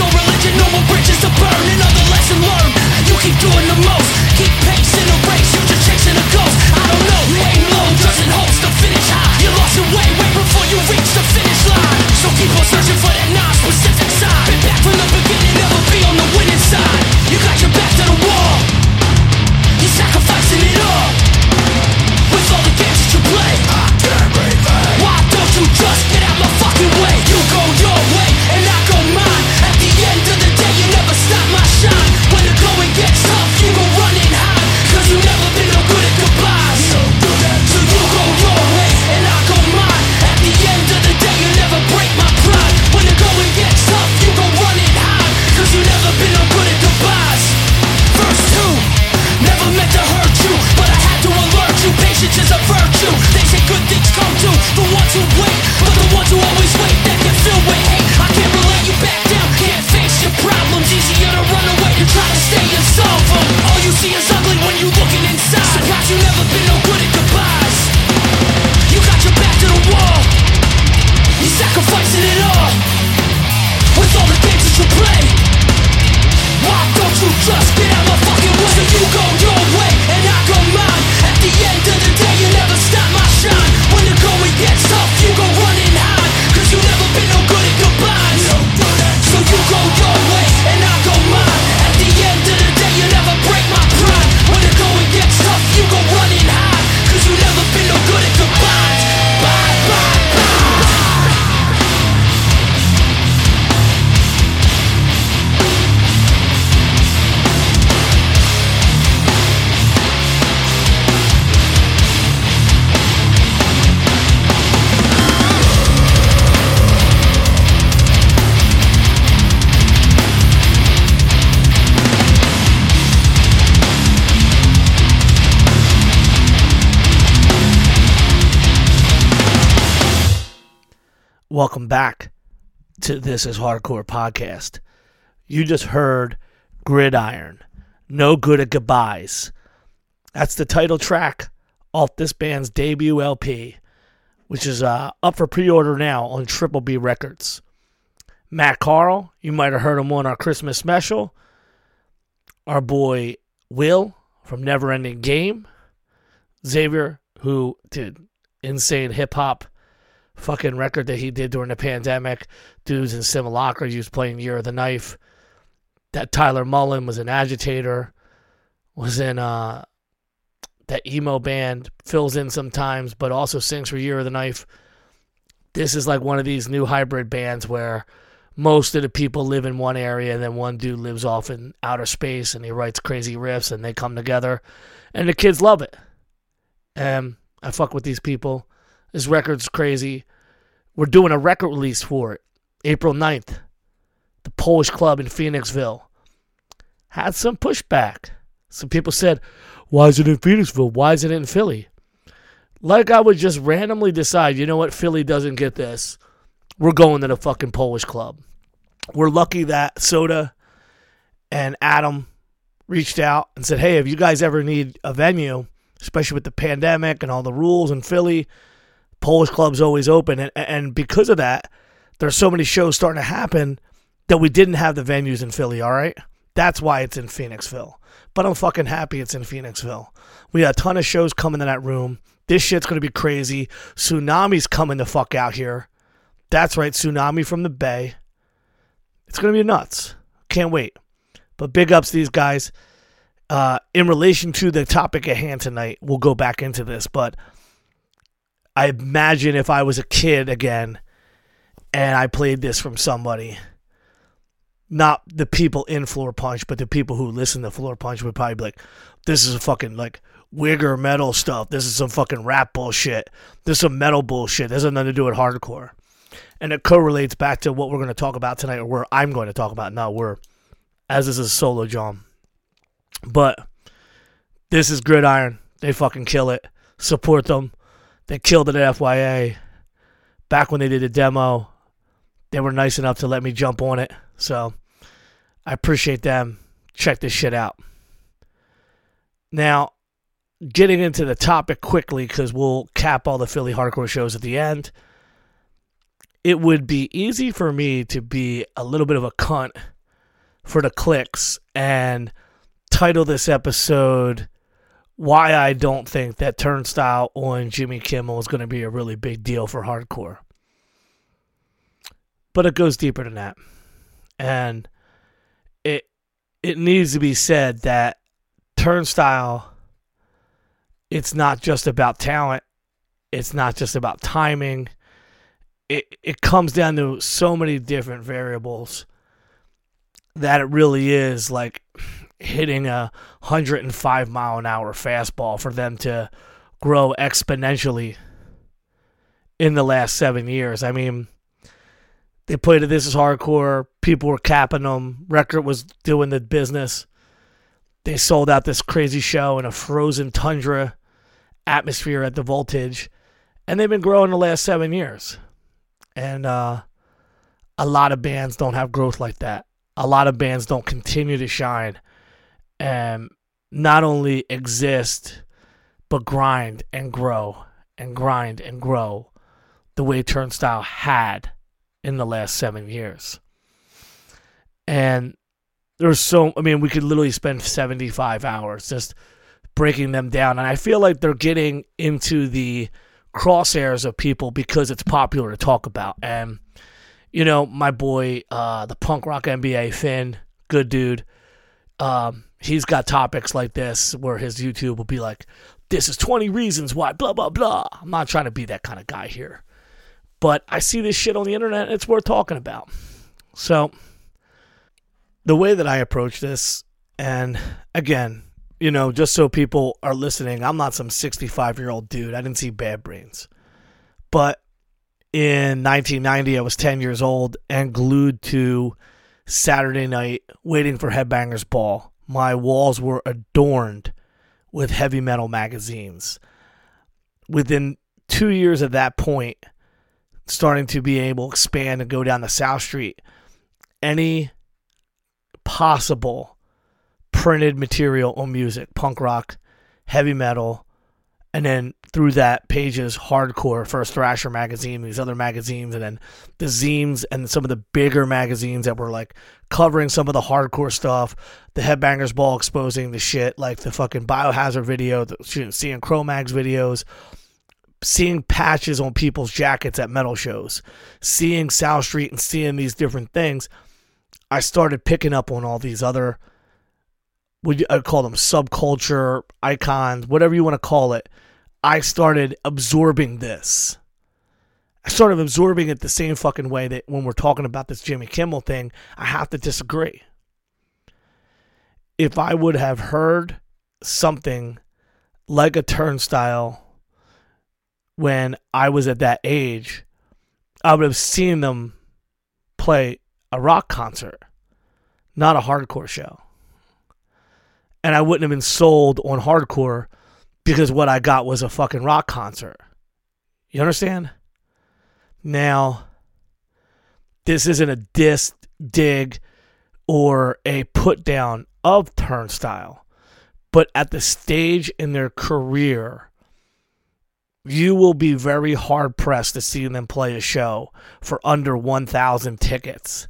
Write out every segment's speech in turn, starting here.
your religion, no more bridges to burn. To This Is Hardcore podcast. You just heard Gridiron, No Good at Goodbyes. That's the title track off this band's debut LP, which is uh, up for pre order now on Triple B Records. Matt Carl, you might have heard him on our Christmas special. Our boy Will from Never Ending Game. Xavier, who did insane hip hop fucking record that he did during the pandemic. Dudes in Simulacra used playing Year of the Knife. That Tyler Mullen was an agitator. Was in uh that emo band, fills in sometimes, but also sings for Year of the Knife. This is like one of these new hybrid bands where most of the people live in one area and then one dude lives off in outer space and he writes crazy riffs and they come together and the kids love it. And I fuck with these people. This record's crazy. We're doing a record release for it. April 9th. The Polish Club in Phoenixville. Had some pushback. Some people said, Why is it in Phoenixville? Why is it in Philly? Like I would just randomly decide, you know what, Philly doesn't get this. We're going to the fucking Polish Club. We're lucky that Soda and Adam reached out and said, Hey, if you guys ever need a venue, especially with the pandemic and all the rules in Philly, Polish Club's always open. And, and because of that, there's so many shows starting to happen that we didn't have the venues in Philly, all right? That's why it's in Phoenixville. But I'm fucking happy it's in Phoenixville. We got a ton of shows coming to that room. This shit's gonna be crazy. Sunami's coming the fuck out here. That's right, Sunami from the Bay. It's gonna be nuts. Can't wait. But big ups to these guys. Uh, in relation to the topic at hand tonight, we'll go back into this, but I imagine if I was a kid again and I played this from somebody, not the people in Floorpunch, but the people who listen to Floorpunch would probably be like, this is a fucking like wigger metal stuff. This is some fucking rap bullshit. This is some metal bullshit. This has nothing to do with hardcore. And it correlates back to what we're going to talk about tonight, or where I'm going to talk about, not where, as this is a solo John. But this is Gridiron. They fucking kill it. Support them. They killed it at FYA. Back when they did a demo, they were nice enough to let me jump on it. So I appreciate them. Check this shit out. Now, getting into the topic quickly because we'll cap all the Philly hardcore shows at the end. it would be easy for me to be a little bit of a cunt for the clicks and title this episode why I don't think that Turnstile on Jimmy Kimmel is going to be a really big deal for hardcore. But it goes deeper than that. And it it needs to be said that Turnstile it's not just about talent. It's not just about timing. It it comes down to so many different variables that it really is like hitting a 105 mile an hour fastball for them to grow exponentially in the last seven years. I mean, they played. This is hardcore. People were capping them. Record was doing the business. They sold out this crazy show in a frozen tundra atmosphere at the voltage, and they've been growing the last seven years. And uh, a lot of bands don't have growth like that. A lot of bands don't continue to shine and not only exist, but grind and grow and grind and grow the way Turnstile had in the last seven years. And there's so, I mean, we could literally spend 75 hours just breaking them down. And I feel like they're getting into the crosshairs of people because it's popular to talk about. And, you know, my boy, uh, the punk rock MBA, Finn, good dude. Um, he's got topics like this where his YouTube will be like, this is 20 reasons why, blah, blah, blah. I'm not trying to be that kind of guy here. But I see this shit on the internet and it's worth talking about. So, the way that I approach this, and again, you know, just so people are listening, I'm not some 65 year old dude. I didn't see bad brains. But in 1990, I was 10 years old and glued to Saturday night waiting for Headbangers Ball. My walls were adorned with heavy metal magazines. Within two years of that point, starting to be able to expand and go down the South Street, any possible printed material on music, punk rock, heavy metal, and then through that pages hardcore first thrasher magazine these other magazines and then the zines and some of the bigger magazines that were like covering some of the hardcore stuff the headbangers ball exposing the shit like the fucking biohazard video the, seeing cro-mags videos seeing patches on people's jackets at metal shows seeing south street and seeing these different things i started picking up on all these other would I call them subculture icons, whatever you want to call it. I started absorbing this. I started absorbing it the same fucking way that when we're talking about this Jimmy Kimmel thing, I have to disagree. If I would have heard something like a turnstile when I was at that age, I would have seen them play a rock concert, not a hardcore show. And I wouldn't have been sold on hardcore because what I got was a fucking rock concert. You understand? Now, this isn't a diss, dig, or a put down of Turnstile, but at the stage in their career, you will be very hard pressed to see them play a show for under 1,000 tickets.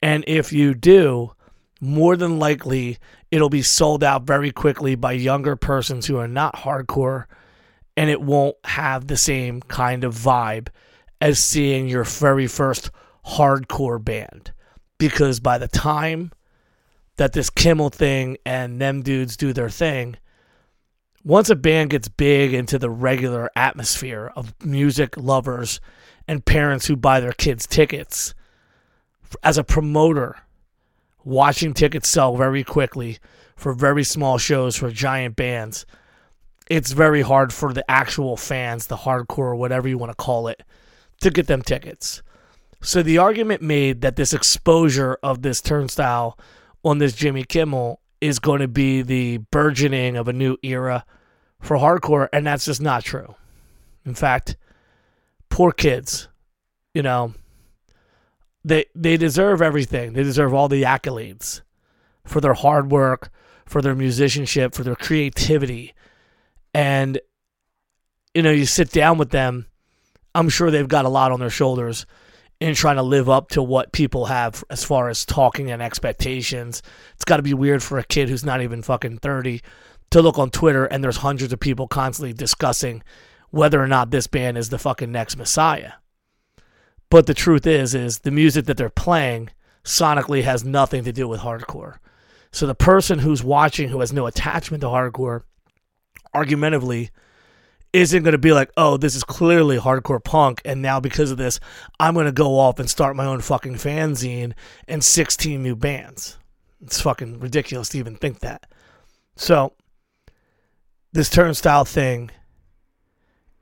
And if you do, more than likely it'll be sold out very quickly by younger persons who are not hardcore and it won't have the same kind of vibe as seeing your very first hardcore band. Because by the time that this Kimmel thing and them dudes do their thing once a band gets big into the regular atmosphere of music lovers and parents who buy their kids tickets as a promoter watching tickets sell very quickly for very small shows for giant bands, it's very hard for the actual fans, the hardcore, whatever you want to call it, to get them tickets. So the argument made that this exposure of this turnstile on this Jimmy Kimmel is going to be the burgeoning of a new era for hardcore, and that's just not true. In fact, poor kids, you know, they they deserve everything. They deserve all the accolades for their hard work, for their musicianship, for their creativity. And you know, you sit down with them. I'm sure they've got a lot on their shoulders in trying to live up to what people have as far as talking and expectations. It's got to be weird for a kid who's not even fucking 30 to look on Twitter and there's hundreds of people constantly discussing whether or not this band is the fucking next Messiah. But the truth is is the music that they're playing sonically has nothing to do with hardcore. So the person who's watching who has no attachment to hardcore argumentatively isn't going to be like, oh, this is clearly hardcore punk, and now because of this, I'm going to go off and start my own fucking fanzine and 16 new bands. It's fucking ridiculous to even think that. So, this turnstile thing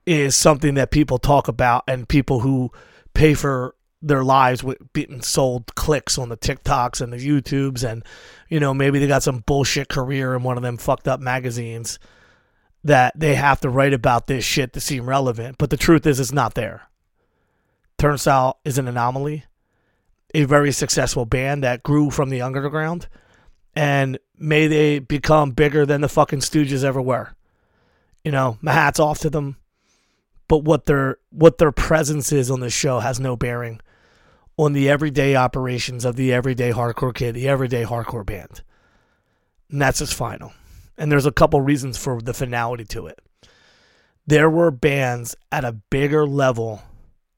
is something that people talk about, and people who pay for their lives with being sold clicks on the TikToks and the YouTubes, and you know maybe they got some bullshit career in one of them fucked up magazines that they have to write about this shit to seem relevant. But the truth is, it's not there. Turnstile is an anomaly, a very successful band that grew from the underground, and may they become bigger than the fucking Stooges ever were. You know, my hat's off to them. But what their what their presence is on the show has no bearing on the everyday operations of the everyday hardcore kid, the everyday hardcore band. And that's his final. And there's a couple reasons for the finality to it. There were bands at a bigger level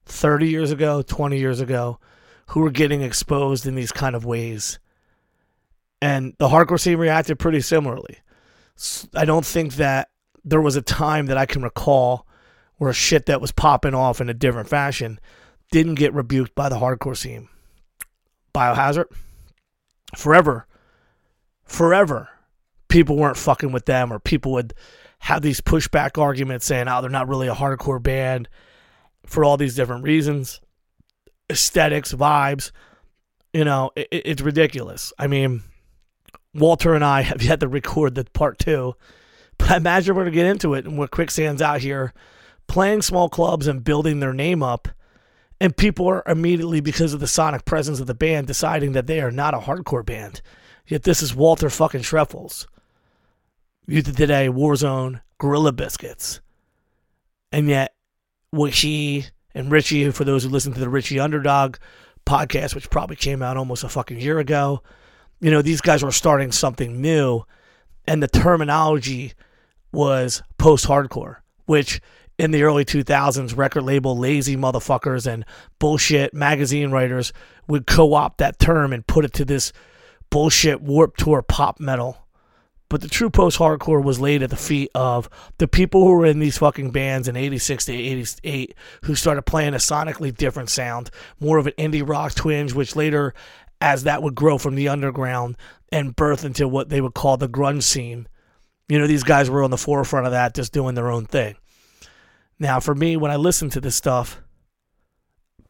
30 years ago, 20 years ago, who were getting exposed in these kind of ways. And the hardcore scene reacted pretty similarly. I don't think that there was a time that I can recall where shit that was popping off in a different fashion didn't get rebuked by the hardcore scene. Biohazard, forever, forever, people weren't fucking with them, or people would have these pushback arguments saying, oh, they're not really a hardcore band for all these different reasons aesthetics, vibes. You know, it, it's ridiculous. I mean, Walter and I have yet to record the part two, but I imagine we're going to get into it and where Quicksand's out here playing small clubs and building their name up and people are immediately, because of the sonic presence of the band, deciding that they are not a hardcore band. Yet this is Walter fucking Schreifels. Youth of Today, Warzone, Gorilla Biscuits. And yet, what he and Richie, for those who listen to the Richie Underdog podcast, which probably came out almost a fucking year ago, you know, these guys were starting something new. And the terminology was post hardcore, which in the early 2000s, record label lazy motherfuckers and bullshit magazine writers would co opt that term and put it to this bullshit Warped Tour pop metal. But the true post hardcore was laid at the feet of the people who were in these fucking bands in 86 to 88 who started playing a sonically different sound, more of an indie rock twinge, which later, as that would grow from the underground and birth into what they would call the grunge scene, you know, these guys were on the forefront of that, just doing their own thing. Now, for me, when I listen to this stuff,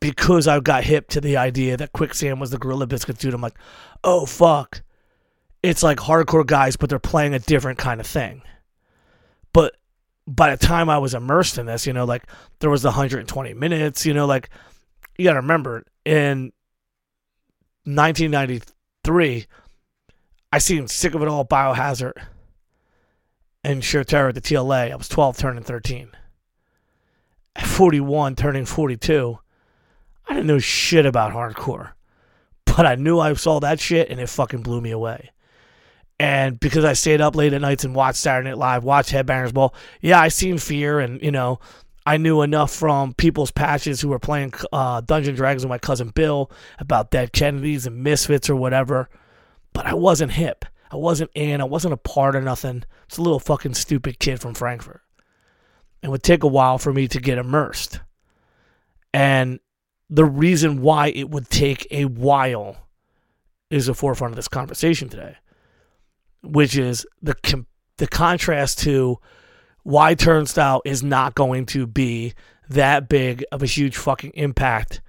because I got hip to the idea that Quicksand was the Gorilla Biscuit dude, I'm like, oh fuck. It's like hardcore guys, but they're playing a different kind of thing. But by the time I was immersed in this, you know, like there was the 120 minutes, you know, like you got to remember in 1993, I seen Sick of It All Biohazard and Sheer Terror at the TLA. I was 12, turning 13. At 41, turning 42, I didn't know shit about hardcore. But I knew I saw that shit and it fucking blew me away. And because I stayed up late at nights and watched Saturday Night Live, watched Headbangers Ball, yeah, I seen Fear and, you know, I knew enough from people's patches who were playing uh, Dungeon Dragons with my cousin Bill about Dead Kennedys and Misfits or whatever. But I wasn't hip. I wasn't in. I wasn't a part of nothing. It's a little fucking stupid kid from Frankford it would take a while for me to get immersed. And the reason why it would take a while is the forefront of this conversation today, which is the com- the contrast to why Turnstile is not going to be that big of a huge fucking impact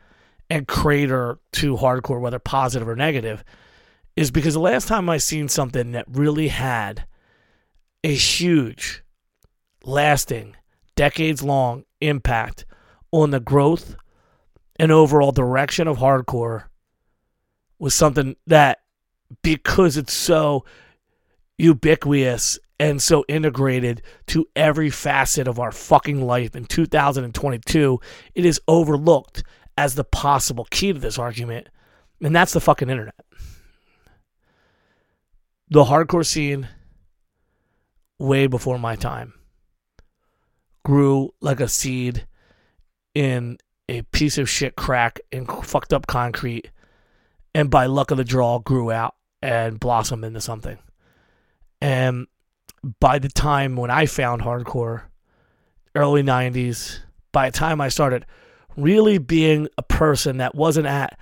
and crater to hardcore, whether positive or negative, is because the last time I seen something that really had a huge, lasting, decades long impact on the growth and overall direction of hardcore was something that because it's so ubiquitous and so integrated to every facet of our fucking life in 2022, it is overlooked as the possible key to this argument, and that's the fucking internet. The hardcore scene, way before my time, grew like a seed in a piece of shit crack and fucked up concrete, and by luck of the draw, grew out and blossomed into something. And by the time when I found hardcore, early 90s, by the time I started really being a person that wasn't at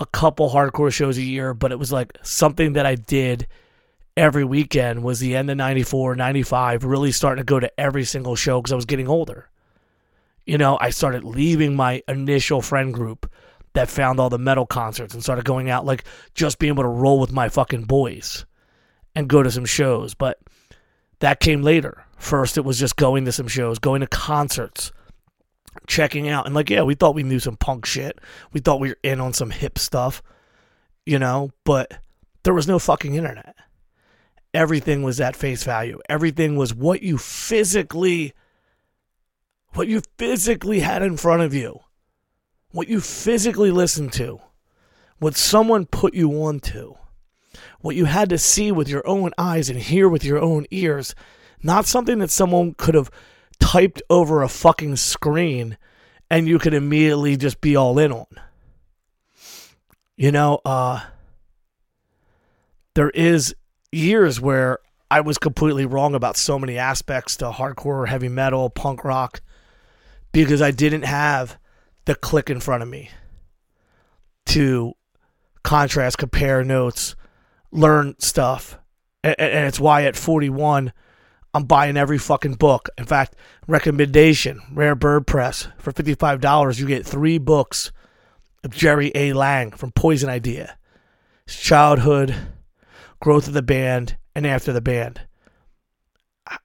a couple hardcore shows a year, but it was like something that I did every weekend was the end of 94, 95, really starting to go to every single show because I was getting older. You know, I started leaving my initial friend group that found all the metal concerts and started going out, like just being able to roll with my fucking boys and go to some shows. But that came later. First, it was just going to some shows, going to concerts, checking out. And like, yeah, we thought we knew some punk shit. We thought we were in on some hip stuff, you know, but there was no fucking internet. Everything was at face value. Everything was what you physically what you physically had in front of you. What you physically listened to. What someone put you onto. What you had to see with your own eyes and hear with your own ears. Not something that someone could have typed over a fucking screen and you could immediately just be all in on. You know, uh, there is years where I was completely wrong about so many aspects to hardcore, heavy metal, punk rock, because I didn't have the click in front of me to contrast, compare notes, learn stuff. And, and it's why at 41, I'm buying every fucking book. In fact, recommendation, Rare Bird Press. For $55, you get three books of Jerry A. Lang from Poison Idea. Childhood, growth of the band, and after the band.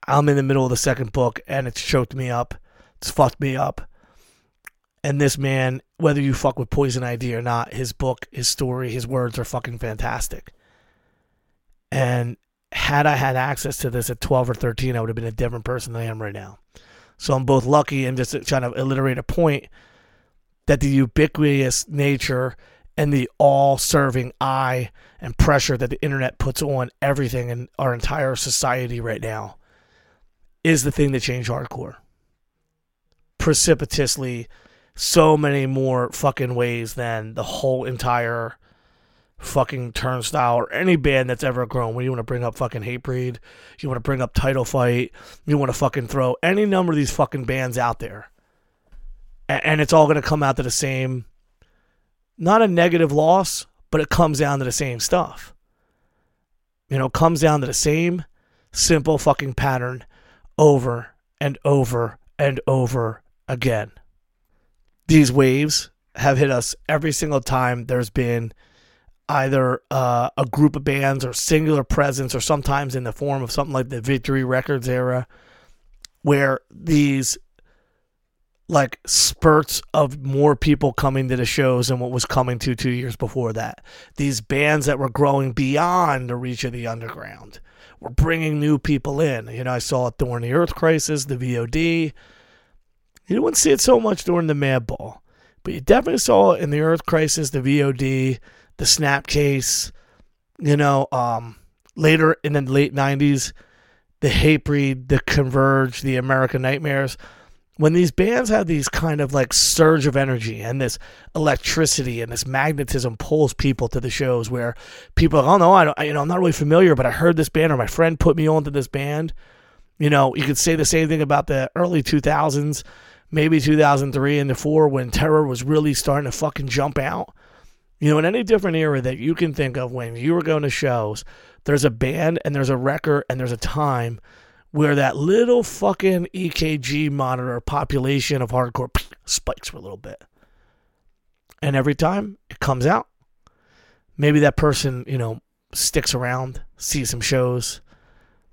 I'm in the middle of the second book and it's choked me up. It's fucked me up. And this man, whether you fuck with Poison Idea or not, his book, his story, his words are fucking fantastic. And had I had access to this at 12 or 13, I would have been a different person than I am right now. So I'm both lucky and just trying to alliterate a point that the ubiquitous nature and the all serving eye and pressure that the internet puts on everything in our entire society right now is the thing that changed hardcore. Precipitously, so many more fucking ways than the whole entire fucking turnstile or any band that's ever grown. When you want to bring up fucking Hatebreed, you want to bring up Title Fight, you want to fucking throw any number of these fucking bands out there. And, and it's all going to come out to the same, not a negative loss, but it comes down to the same stuff. You know, comes down to the same simple fucking pattern over and over and over again. These waves have hit us every single time there's been either uh, a group of bands or singular presence, or sometimes in the form of something like the Victory Records era, where these like spurts of more people coming to the shows than what was coming to two years before that. These bands that were growing beyond the reach of the underground were bringing new people in. You know, I saw it during the Earth Crisis, the VOD. You wouldn't see it so much during the Madball, but you definitely saw it in the Earth Crisis, the VOD, the Snapcase. You know, um, later in the late '90s, the Hatebreed, the Converge, the American Nightmares when these bands have these kind of like surge of energy and this electricity and this magnetism pulls people to the shows where people are, oh no, I don't, you know, I'm not really familiar, but I heard this band or my friend put me on to this band. You know, you could say the same thing about the early 2000s, maybe 2003 and the four when terror was really starting to fucking jump out. You know, in any different era that you can think of when you were going to shows, there's a band and there's a record and there's a time where that little fucking EKG monitor population of hardcore spikes for a little bit. And every time it comes out, maybe that person, you know, sticks around, sees some shows,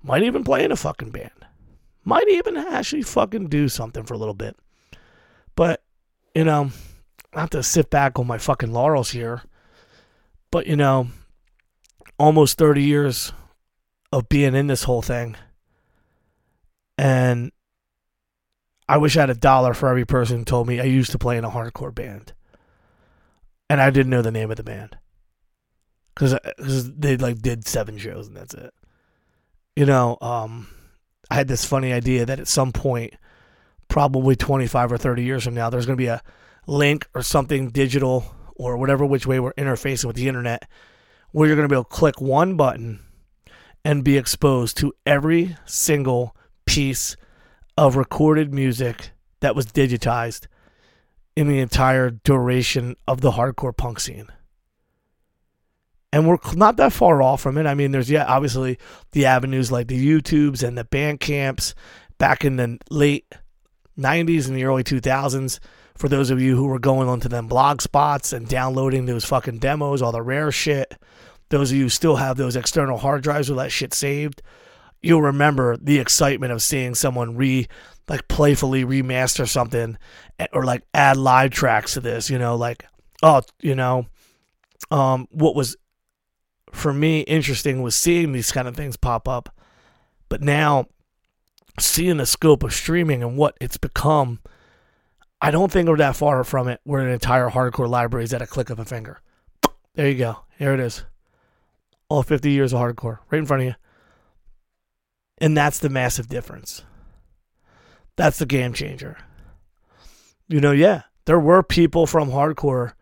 might even play in a fucking band, might even actually fucking do something for a little bit. But, you know, not to sit back on my fucking laurels here, but, you know, almost 30 years of being in this whole thing And I wish I had a dollar for every person who told me I used to play in a hardcore band. And I didn't know the name of the band. Because they like did seven shows and that's it. You know, um, I had this funny idea that at some point, probably 25 or 30 years from now, there's going to be a link or something digital or whatever which way we're interfacing with the internet where you're going to be able to click one button and be exposed to every single piece of recorded music that was digitized in the entire duration of the hardcore punk scene. And we're not that far off from it. I mean, there's, yeah, obviously the avenues like the YouTubes and the Bandcamps back in the late 90s and the early 2000s. For those of you who were going onto them blog spots and downloading those fucking demos, all the rare shit, those of you still have those external hard drives with that shit saved, you'll remember the excitement of seeing someone re like playfully remaster something or like add live tracks to this, you know, like oh, you know, um what was for me interesting was seeing these kind of things pop up. But now seeing the scope of streaming and what it's become, I don't think we're that far from it where an entire hardcore library is at a click of a finger. There you go. Here it is. All 50 years of hardcore right in front of you. And that's the massive difference. That's the game changer. You know, yeah, there were people from hardcore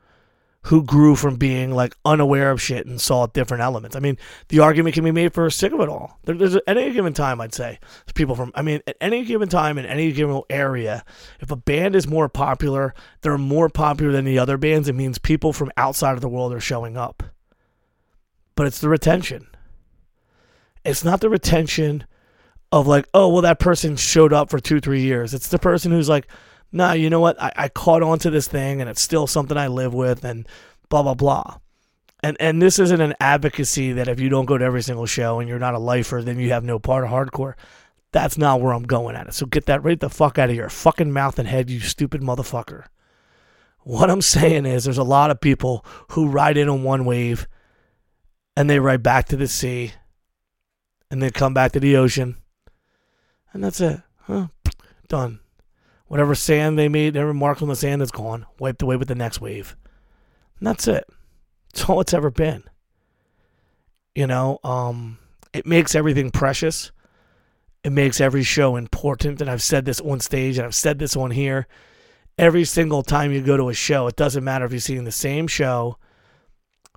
who grew from being like unaware of shit and saw different elements. I mean, the argument can be made for sick of it all. There, there's at any given time, I'd say, people from. I mean, at any given time in any given area, if a band is more popular, they're more popular than the other bands. It means people from outside of the world are showing up. But it's the retention. It's not the retention of like, oh, well, that person showed up for two, three years. It's the person who's like, nah, you know what? I, I caught on to this thing and it's still something I live with and blah, blah, blah. And, and this isn't an advocacy that if you don't go to every single show and you're not a lifer, then you have no part of hardcore. That's not where I'm going at it. So get that right the fuck out of your fucking mouth and head, you stupid motherfucker. What I'm saying is there's a lot of people who ride in on one wave and they ride back to the sea and then come back to the ocean. And that's it. Huh? Done. Whatever sand they made, every mark on the sand is gone, wiped away with the next wave. And that's it. It's all it's ever been. You know, um, it makes everything precious. It makes every show important. And I've said this on stage and I've said this on here. Every single time you go to a show, it doesn't matter if you're seeing the same show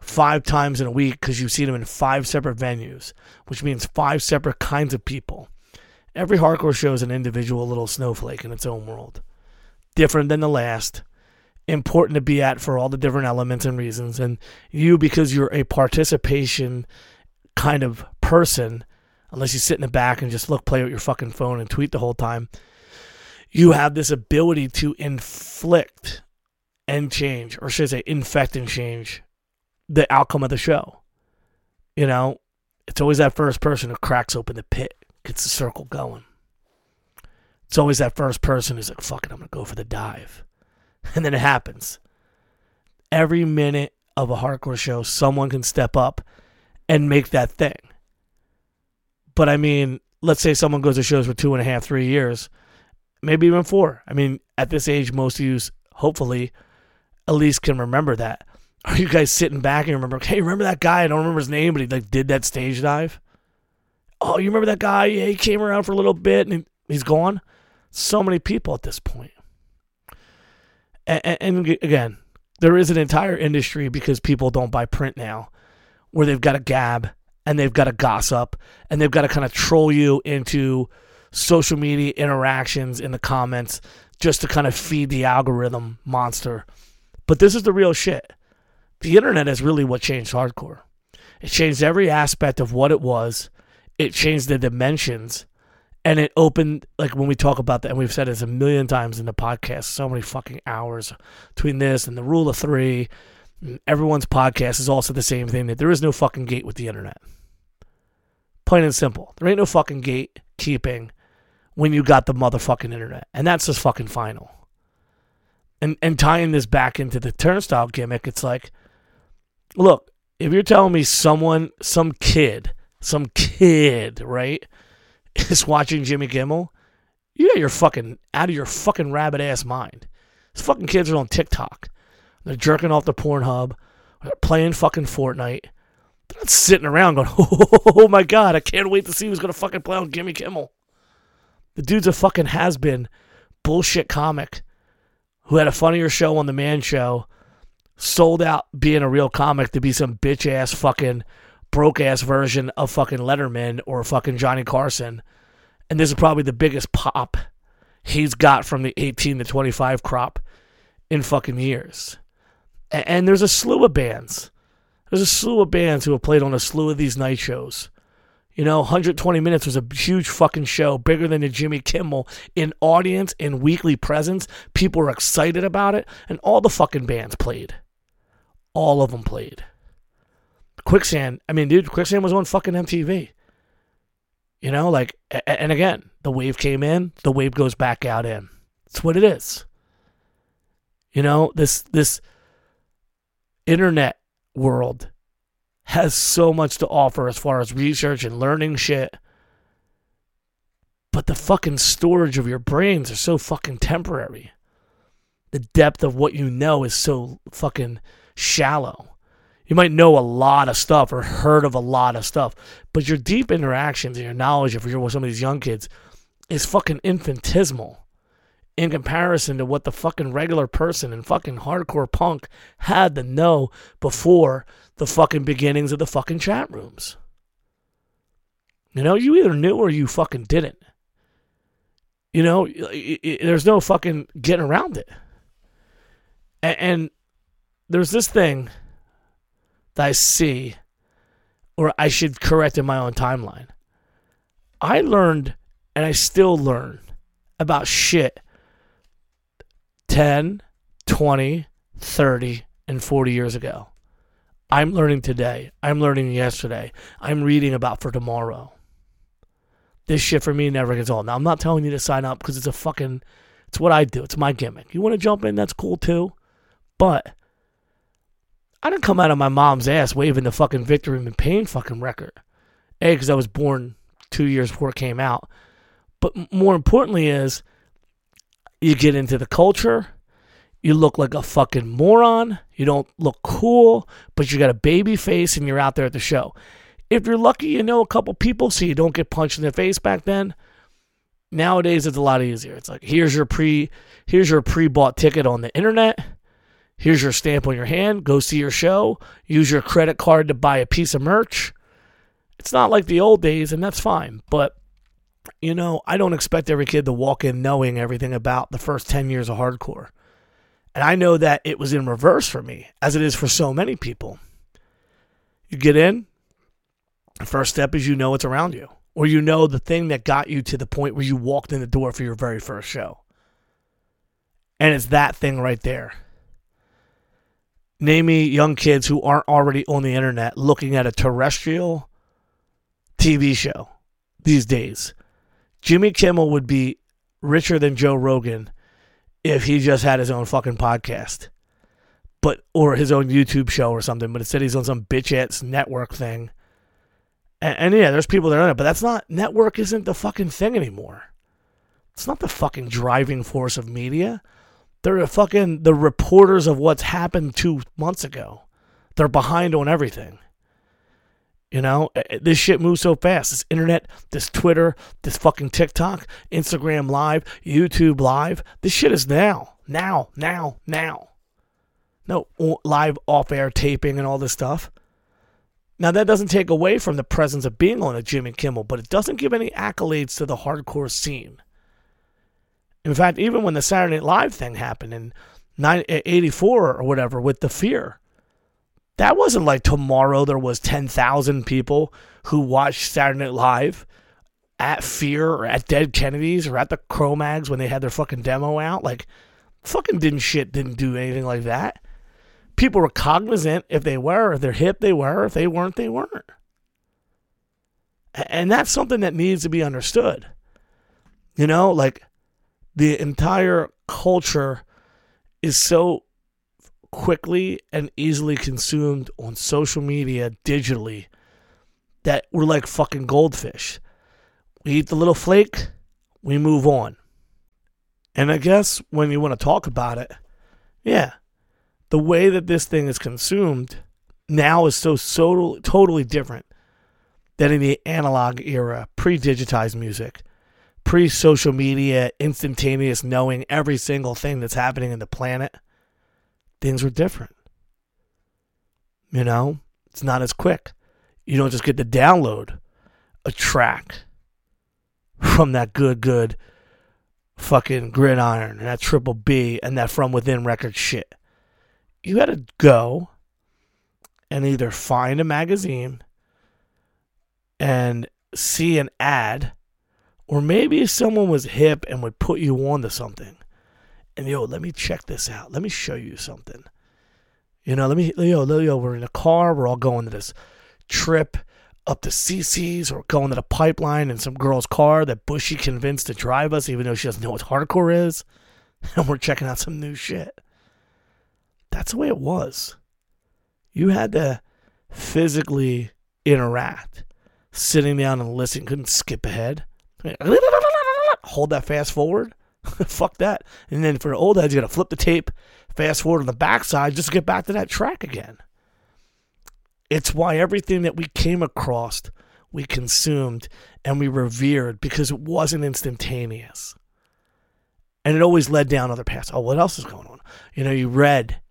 five times in a week because you've seen them in five separate venues, which means five separate kinds of people. Every hardcore show is an individual little snowflake in its own world, different than the last. Important to be at for all the different elements and reasons. And you, because you're a participation kind of person, unless you sit in the back and just look, play with your fucking phone and tweet the whole time, you have this ability to inflict and change, or should I say, infect and change the outcome of the show. You know, it's always that first person who cracks open the pit gets the circle going. It's always that first person who's like, fuck it, I'm going to go for the dive. And then it happens. Every minute of a hardcore show, someone can step up and make that thing. But I mean, let's say someone goes to shows for two and a half, three years, maybe even four. I mean, at this age, most of you, hopefully, at least can remember that. Are you guys sitting back and remember, hey, remember that guy? I don't remember his name, but he like did that stage dive? Oh, you remember that guy? Yeah, he came around for a little bit and he's gone. So many people at this point. And, and, again, there is an entire industry because people don't buy print now where they've got to gab and they've got to gossip and they've got to kind of troll you into social media interactions in the comments just to kind of feed the algorithm monster. But this is the real shit. The internet is really what changed hardcore. It changed every aspect of what it was it changed the dimensions. And it opened like when we talk about that and we've said this a million times in the podcast so many fucking hours between this and the rule of three everyone's podcast is also the same thing that there is no fucking gate with the internet. Plain and simple. There ain't no fucking gate keeping when you got the motherfucking internet and that's just fucking final. And and tying this back into the turnstile gimmick it's like look if you're telling me someone some kid some kid, right, is watching Jimmy Kimmel You got your fucking out of your fucking rabbit ass mind. These fucking kids are on TikTok. They're jerking off the Pornhub. They're playing fucking Fortnite. They're not sitting around going, oh my god, I can't wait to see who's gonna fucking play on Gimme Kimmel. The dude's a fucking has been bullshit comic who had a funnier show on the Man Show, sold out being a real comic to be some bitch ass fucking broke ass version of fucking Letterman or fucking Johnny Carson. And this is probably the biggest pop he's got from the 18 to 25 crop in fucking years. And there's a slew of bands. There's a slew of bands who have played on a slew of these night shows. You know, 120 minutes was a huge fucking show, bigger than the Jimmy Kimmel in audience and weekly presence. People were excited about it, and all the fucking bands played. All of them played. Quicksand, I mean, dude, Quicksand was on fucking MTV. You know, like, and again, the wave came in, the wave goes back out in. It's what it is. You know, this this internet world has so much to offer as far as research and learning shit. But the fucking storage of your brains are so fucking temporary. The depth of what you know is so fucking shallow. You might know a lot of stuff or heard of a lot of stuff, but your deep interactions and your knowledge if you're with some of these young kids is fucking infinitesimal in comparison to what the fucking regular person and fucking hardcore punk had to know before the fucking beginnings of the fucking chat rooms. You know, you either knew or you fucking didn't. You know, there's no fucking getting around it. And there's this thing that I see, or I should correct in my own timeline. I learned, and I still learn about shit 10, 20, 30, and 40 years ago. I'm learning today. I'm learning yesterday. I'm reading about for tomorrow. This shit for me never gets old. Now, I'm not telling you to sign up because it's a fucking, it's what I do. It's my gimmick. You want to jump in? That's cool too. But I didn't come out of my mom's ass waving the fucking Victim in Pain fucking record. A, because I was born two years before it came out. But more importantly is you get into the culture. You look like a fucking moron. You don't look cool, but you got a baby face and you're out there at the show. If you're lucky, you know a couple people so you don't get punched in the face back then. Nowadays it's a lot easier. It's like here's your pre here's your pre-bought ticket on the internet. Here's your stamp on your hand. Go see your show. Use your credit card to buy a piece of merch. It's not like the old days, and that's fine. But you know, I don't expect every kid to walk in knowing everything about the first 10 years of hardcore. And I know that it was in reverse for me, as it is for so many people. You get in, the first step is you know it's around you, or you know the thing that got you to the point where you walked in the door for your very first show. And it's that thing right there. Name me young kids who aren't already on the internet looking at a terrestrial TV show these days Jimmy Kimmel would be richer than Joe Rogan if he just had his own fucking podcast. But or his own YouTube show or something, but instead he's on some bitch ass network thing. And, and yeah, there's people that are on it, but that's not network isn't the fucking thing anymore. It's not the fucking driving force of media. They're fucking the reporters of what's happened two months ago. They're behind on everything. You know, eh, eh, this shit moves so fast. This internet, this Twitter, this fucking TikTok, Instagram Live, YouTube Live. This shit is now, now, now, now. No live off air taping and all this stuff. Now, that doesn't take away from the presence of being on a Jimmy Kimmel, but it doesn't give any accolades to the hardcore scene. In fact, even when the Saturday Night Live thing happened in eh, 84 or whatever with The Fear, that wasn't like tomorrow there was 10,000 people who watched Saturday Night Live at Fear or at Dead Kennedys or at the Cro-Mags when they had their fucking demo out. Like, fucking didn't shit, didn't do anything like that. People were cognizant if they were, if they're hip, they were. If they weren't, they weren't. And that's something that needs to be understood. You know, like the entire culture is so quickly and easily consumed on social media digitally that we're like fucking goldfish. We eat the little flake, we move on. And I guess when you want to talk about it, yeah, the way that this thing is consumed now is so so totally different than in the analog era, pre-digitized music, pre-social media, instantaneous knowing every single thing that's happening in the planet. Things were different. You know, it's not as quick. You don't just get to download a track from that good, good fucking gridiron and that triple B and that from within record shit. You got to go and either find a magazine and see an ad, or maybe someone was hip and would put you on to something. And yo, let me check this out. Let me show you something. You know, let me yo, yo, we're in a car, we're all going to this trip up to CC's or going to the pipeline in some girl's car that Bushy convinced to drive us, even though she doesn't know what hardcore is. And we're checking out some new shit. That's the way it was. You had to physically interact, sitting down and listening, Couldn't skip ahead. Hold that fast forward. Fuck that. And then for the old heads, you got to flip the tape, fast forward on the backside just to get back to that track again. It's why everything that we came across, we consumed and we revered because it wasn't instantaneous. And it always led down other paths. Oh, what else is going on? You know, you read,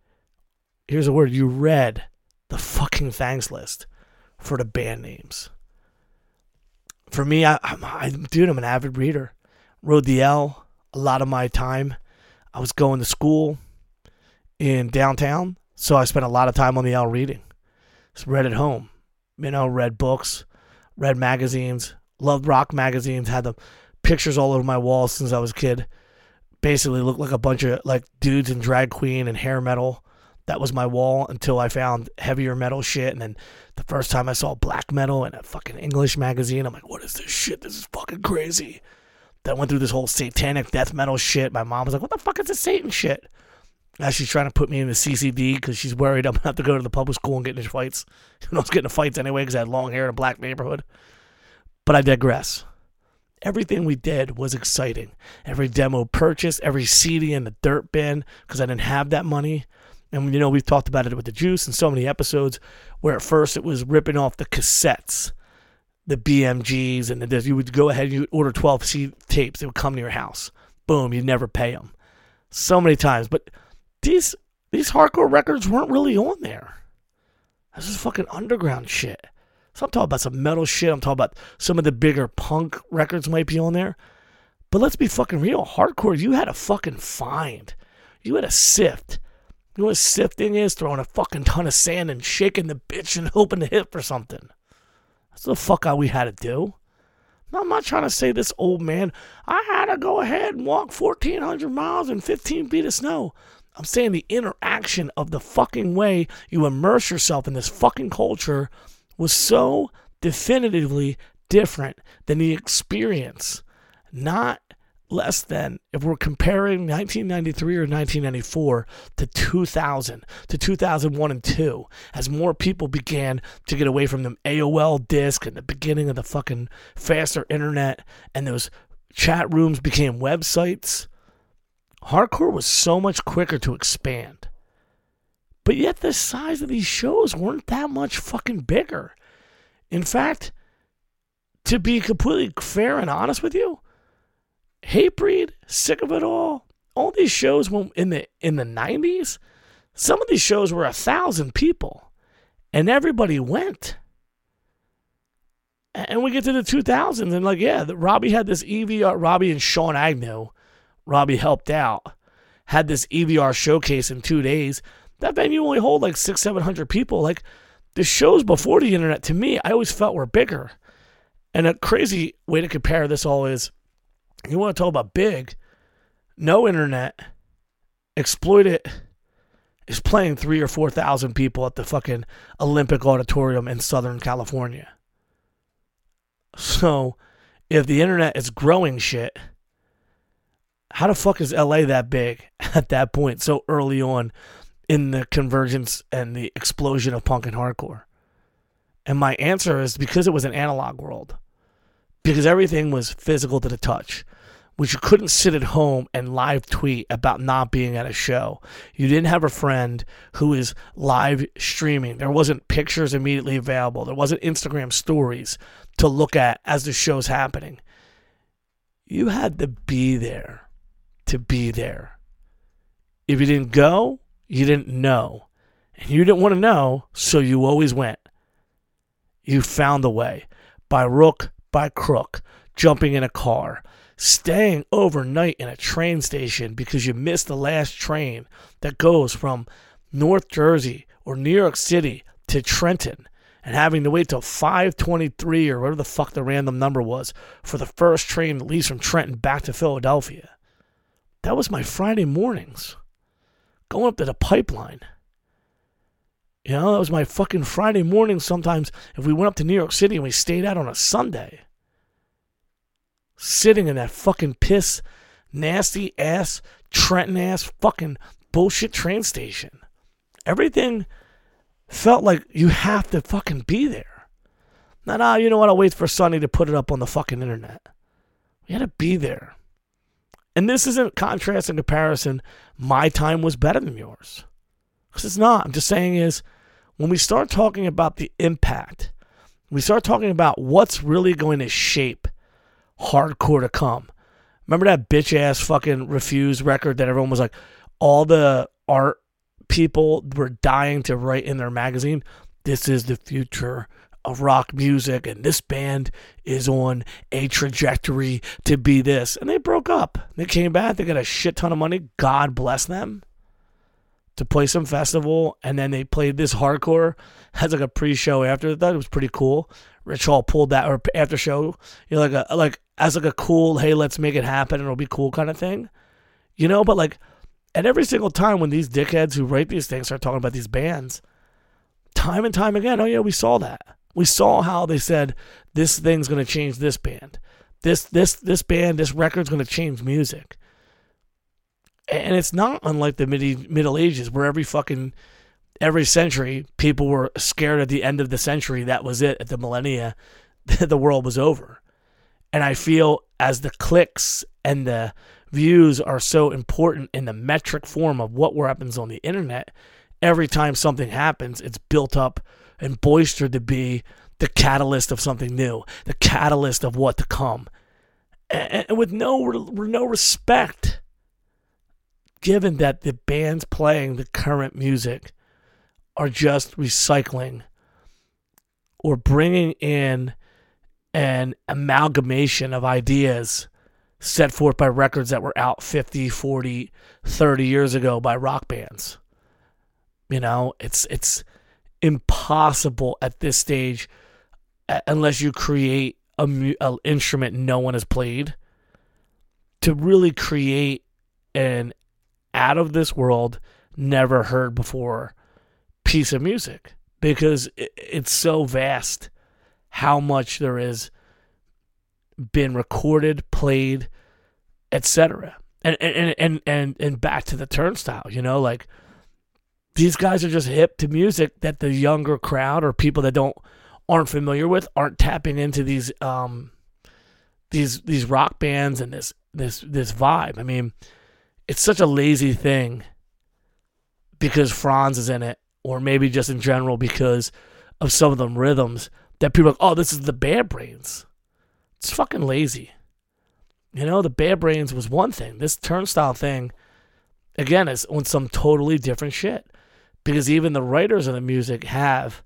here's a word, you read the fucking thanks list for the band names. For me, I, I'm, I, dude, I'm an avid reader. Rode the L a lot of my time. I was going to school in downtown, so I spent a lot of time on the L reading read at home. You know, read books, read magazines, loved rock magazines, had the pictures all over my walls since I was a kid. Basically looked like a bunch of like dudes in drag queen and hair metal. That was my wall until I found heavier metal shit. And then the first time I saw black metal in a fucking English magazine, I'm like, what is this shit? This is fucking crazy. Then went through this whole satanic death metal shit. My mom was like, what the fuck is this Satan shit? Now she's trying to put me in the CCD because she's worried I'm going to have to go to the public school and get into fights. I was getting into fights anyway because I had long hair in a black neighborhood. But I digress. Everything we did was exciting. Every demo purchase, every CD in the dirt bin because I didn't have that money. And you know, we've talked about it with the juice in so many episodes where at first it was ripping off the cassettes, the BMGs, and the, you would go ahead and you would order 12 C tapes. They would come to your house. Boom, you'd never pay them. So many times. But these these hardcore records weren't really on there. This is fucking underground shit. So I'm talking about some metal shit. I'm talking about some of the bigger punk records might be on there. But let's be fucking real. Hardcore, you had to fucking find. You had to sift. You know what sifting is? Throwing a fucking ton of sand and shaking the bitch and hoping to hit for something. That's the fuck all we had to do. Now, I'm not trying to say this old man, I had to go ahead and walk 1,400 miles in 15 feet of snow. I'm saying the interaction of the fucking way you immerse yourself in this fucking culture was so definitively different than the experience. Not less than if we're comparing 1993 or 1994 to 2000 to 2001 and 2 as more people began to get away from the AOL disk and the beginning of the fucking faster internet and those chat rooms became websites hardcore was so much quicker to expand. But yet the size of these shows weren't that much fucking bigger. In fact, to be completely fair and honest with you, Hatebreed, sick of it all. All these shows in the in the nineties, some of these shows were a thousand people, and everybody went. And we get to the 2000s, and like, yeah, Robbie had this EVR. Robbie and Sean Agnew Robbie helped out, had this EVR showcase in two days. That venue only hold like six, seven hundred people. Like the shows before the internet, to me, I always felt were bigger. And a crazy way to compare this all is, you want to talk about big? No internet, Exploited is playing three or four thousand people at the fucking Olympic Auditorium in Southern California. So, if the internet is growing shit, how the fuck is LA that big at that point so early on in the convergence and the explosion of punk and hardcore? And my answer is because it was an analog world. Because everything was physical to the touch. which you couldn't sit at home and live tweet about not being at a show. You didn't have a friend who is live streaming. There wasn't pictures immediately available. There wasn't Instagram stories to look at as the show's happening. You had to be there to be there. If you didn't go, you didn't know. And you didn't want to know, so you always went. You found a way by rook, by crook, jumping in a car, staying overnight in a train station because you missed the last train that goes from North Jersey or New York City to Trenton and having to wait till 523 or whatever the fuck the random number was for the first train that leaves from Trenton back to Philadelphia. That was my Friday mornings. Going up to the pipeline. You know, that was my fucking Friday morning sometimes if we went up to New York City and we stayed out on a Sunday sitting in that fucking piss, nasty ass, Trenton ass, fucking bullshit train station. Everything felt like you have to fucking be there. Not, ah, you know what? I'll wait for Sonny to put it up on the fucking internet. You had to be there. And this isn't contrast and comparison. My time was better than yours. Because it's not. I'm just saying is when we start talking about the impact, we start talking about what's really going to shape hardcore to come. Remember that bitch ass fucking refused record that everyone was like, all the art people were dying to write in their magazine. This is the future of rock music, and this band is on a trajectory to be this. And they broke up. They came back. They got a shit ton of money. God bless them. To play some festival, and then they played this hardcore as like a pre-show after that. It was pretty cool. Rich Hall pulled that or after show, you know, like a like as like a cool, hey, let's make it happen it'll be cool kind of thing. You know, but like at every single time when these dickheads who write these things start talking about these bands, time and time again, oh yeah, we saw that. We saw how they said this thing's gonna change this band. This this this band, this record's gonna change music. And it's not unlike the mid- Middle Ages where every fucking every century, people were scared at the end of the century. That was it. At the millennia, the world was over. And I feel as the clicks and the views are so important in the metric form of what happens on the internet, every time something happens, it's built up and boistered to be the catalyst of something new, the catalyst of what to come. And, with no no respect given that the bands playing the current music are just recycling or bringing in an amalgamation of ideas set forth by records that were out 50, 40, 30 years ago by rock bands. You know, it's it's impossible at this stage unless you create a, instrument no one has played to really create an out of this world never heard before piece of music because it's so vast how much there is been recorded, played, etc. And and and and and back to the turnstile, you know, like these guys are just hip to music that the younger crowd or people that don't aren't familiar with aren't tapping into these um these these rock bands and this this this vibe. I mean, it's such a lazy thing because Franz is in it or maybe just in general because of some of them rhythms that people are like, oh, this is the Bad Brains. It's fucking lazy. You know, the Bad Brains was one thing. This turnstile thing, again, is on some totally different shit. Because even the writers of the music have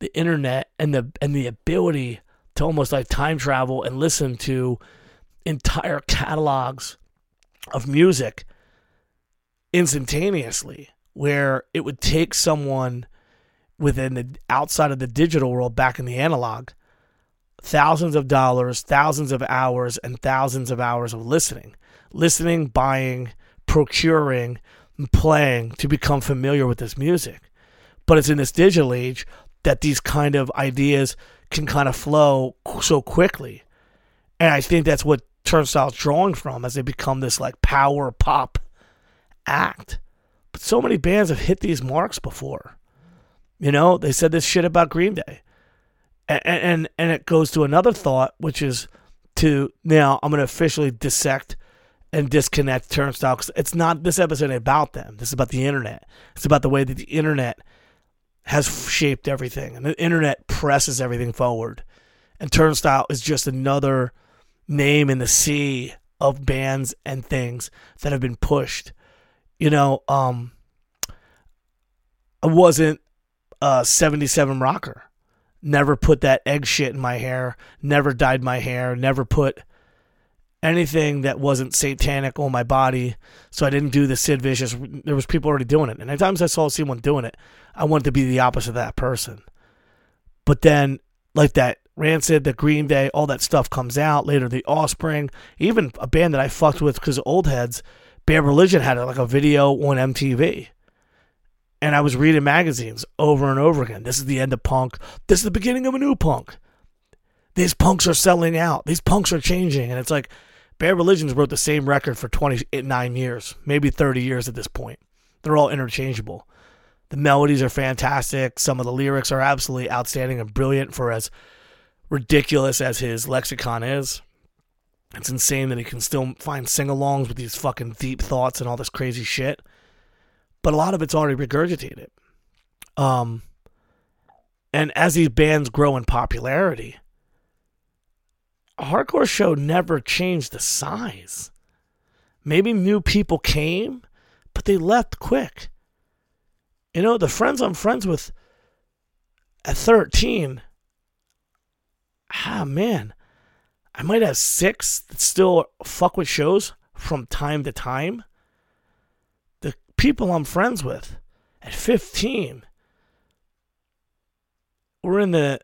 the internet and the and the ability to almost like time travel and listen to entire catalogs of music instantaneously where it would take someone within the outside of the digital world back in the analog thousands of dollars, thousands of hours, and thousands of hours of listening, listening, buying, procuring, and playing to become familiar with this music. But it's in this digital age that these kind of ideas can kind of flow so quickly. And I think that's what Turnstile's drawing from as they become this like power pop act. But so many bands have hit these marks before. You know, they said this shit about Green Day. And, and and it goes to another thought, which is to now I'm to officially dissect and disconnect Turnstile because it's not this episode about them. This is about the internet. It's about the way that the internet has shaped everything, and the internet presses everything forward. And Turnstile is just another name in the sea of bands and things that have been pushed. You know, um, I wasn't a 77 rocker. Never put that egg shit in my hair. Never dyed my hair. Never put anything that wasn't satanic on my body. So I didn't do the Sid Vicious. There was people already doing it. And at times I saw someone doing it, I wanted to be the opposite of that person. But then, like that Rancid, the Green Day, all that stuff comes out. Later, the Offspring, even a band that I fucked with because of old heads, Bad Religion had like a video on MTV. And I was reading magazines over and over again. This is the end of punk. This is the beginning of a new punk. These punks are selling out. These punks are changing. And it's like, Bad Religions wrote the same record for 29 eh, years, maybe 30 years at this point. They're all interchangeable. The melodies are fantastic. Some of the lyrics are absolutely outstanding and brilliant for as ridiculous as his lexicon is. It's insane that he can still find sing alongs with these fucking deep thoughts and all this crazy shit. But a lot of it's already regurgitated. Um, and as these bands grow in popularity, a hardcore show never changed the size. Maybe new people came, but they left quick. You know, the friends I'm friends with at 13, ah, man, I might have six that still fuck with shows from time to time. The people I'm friends with at 15 we're in the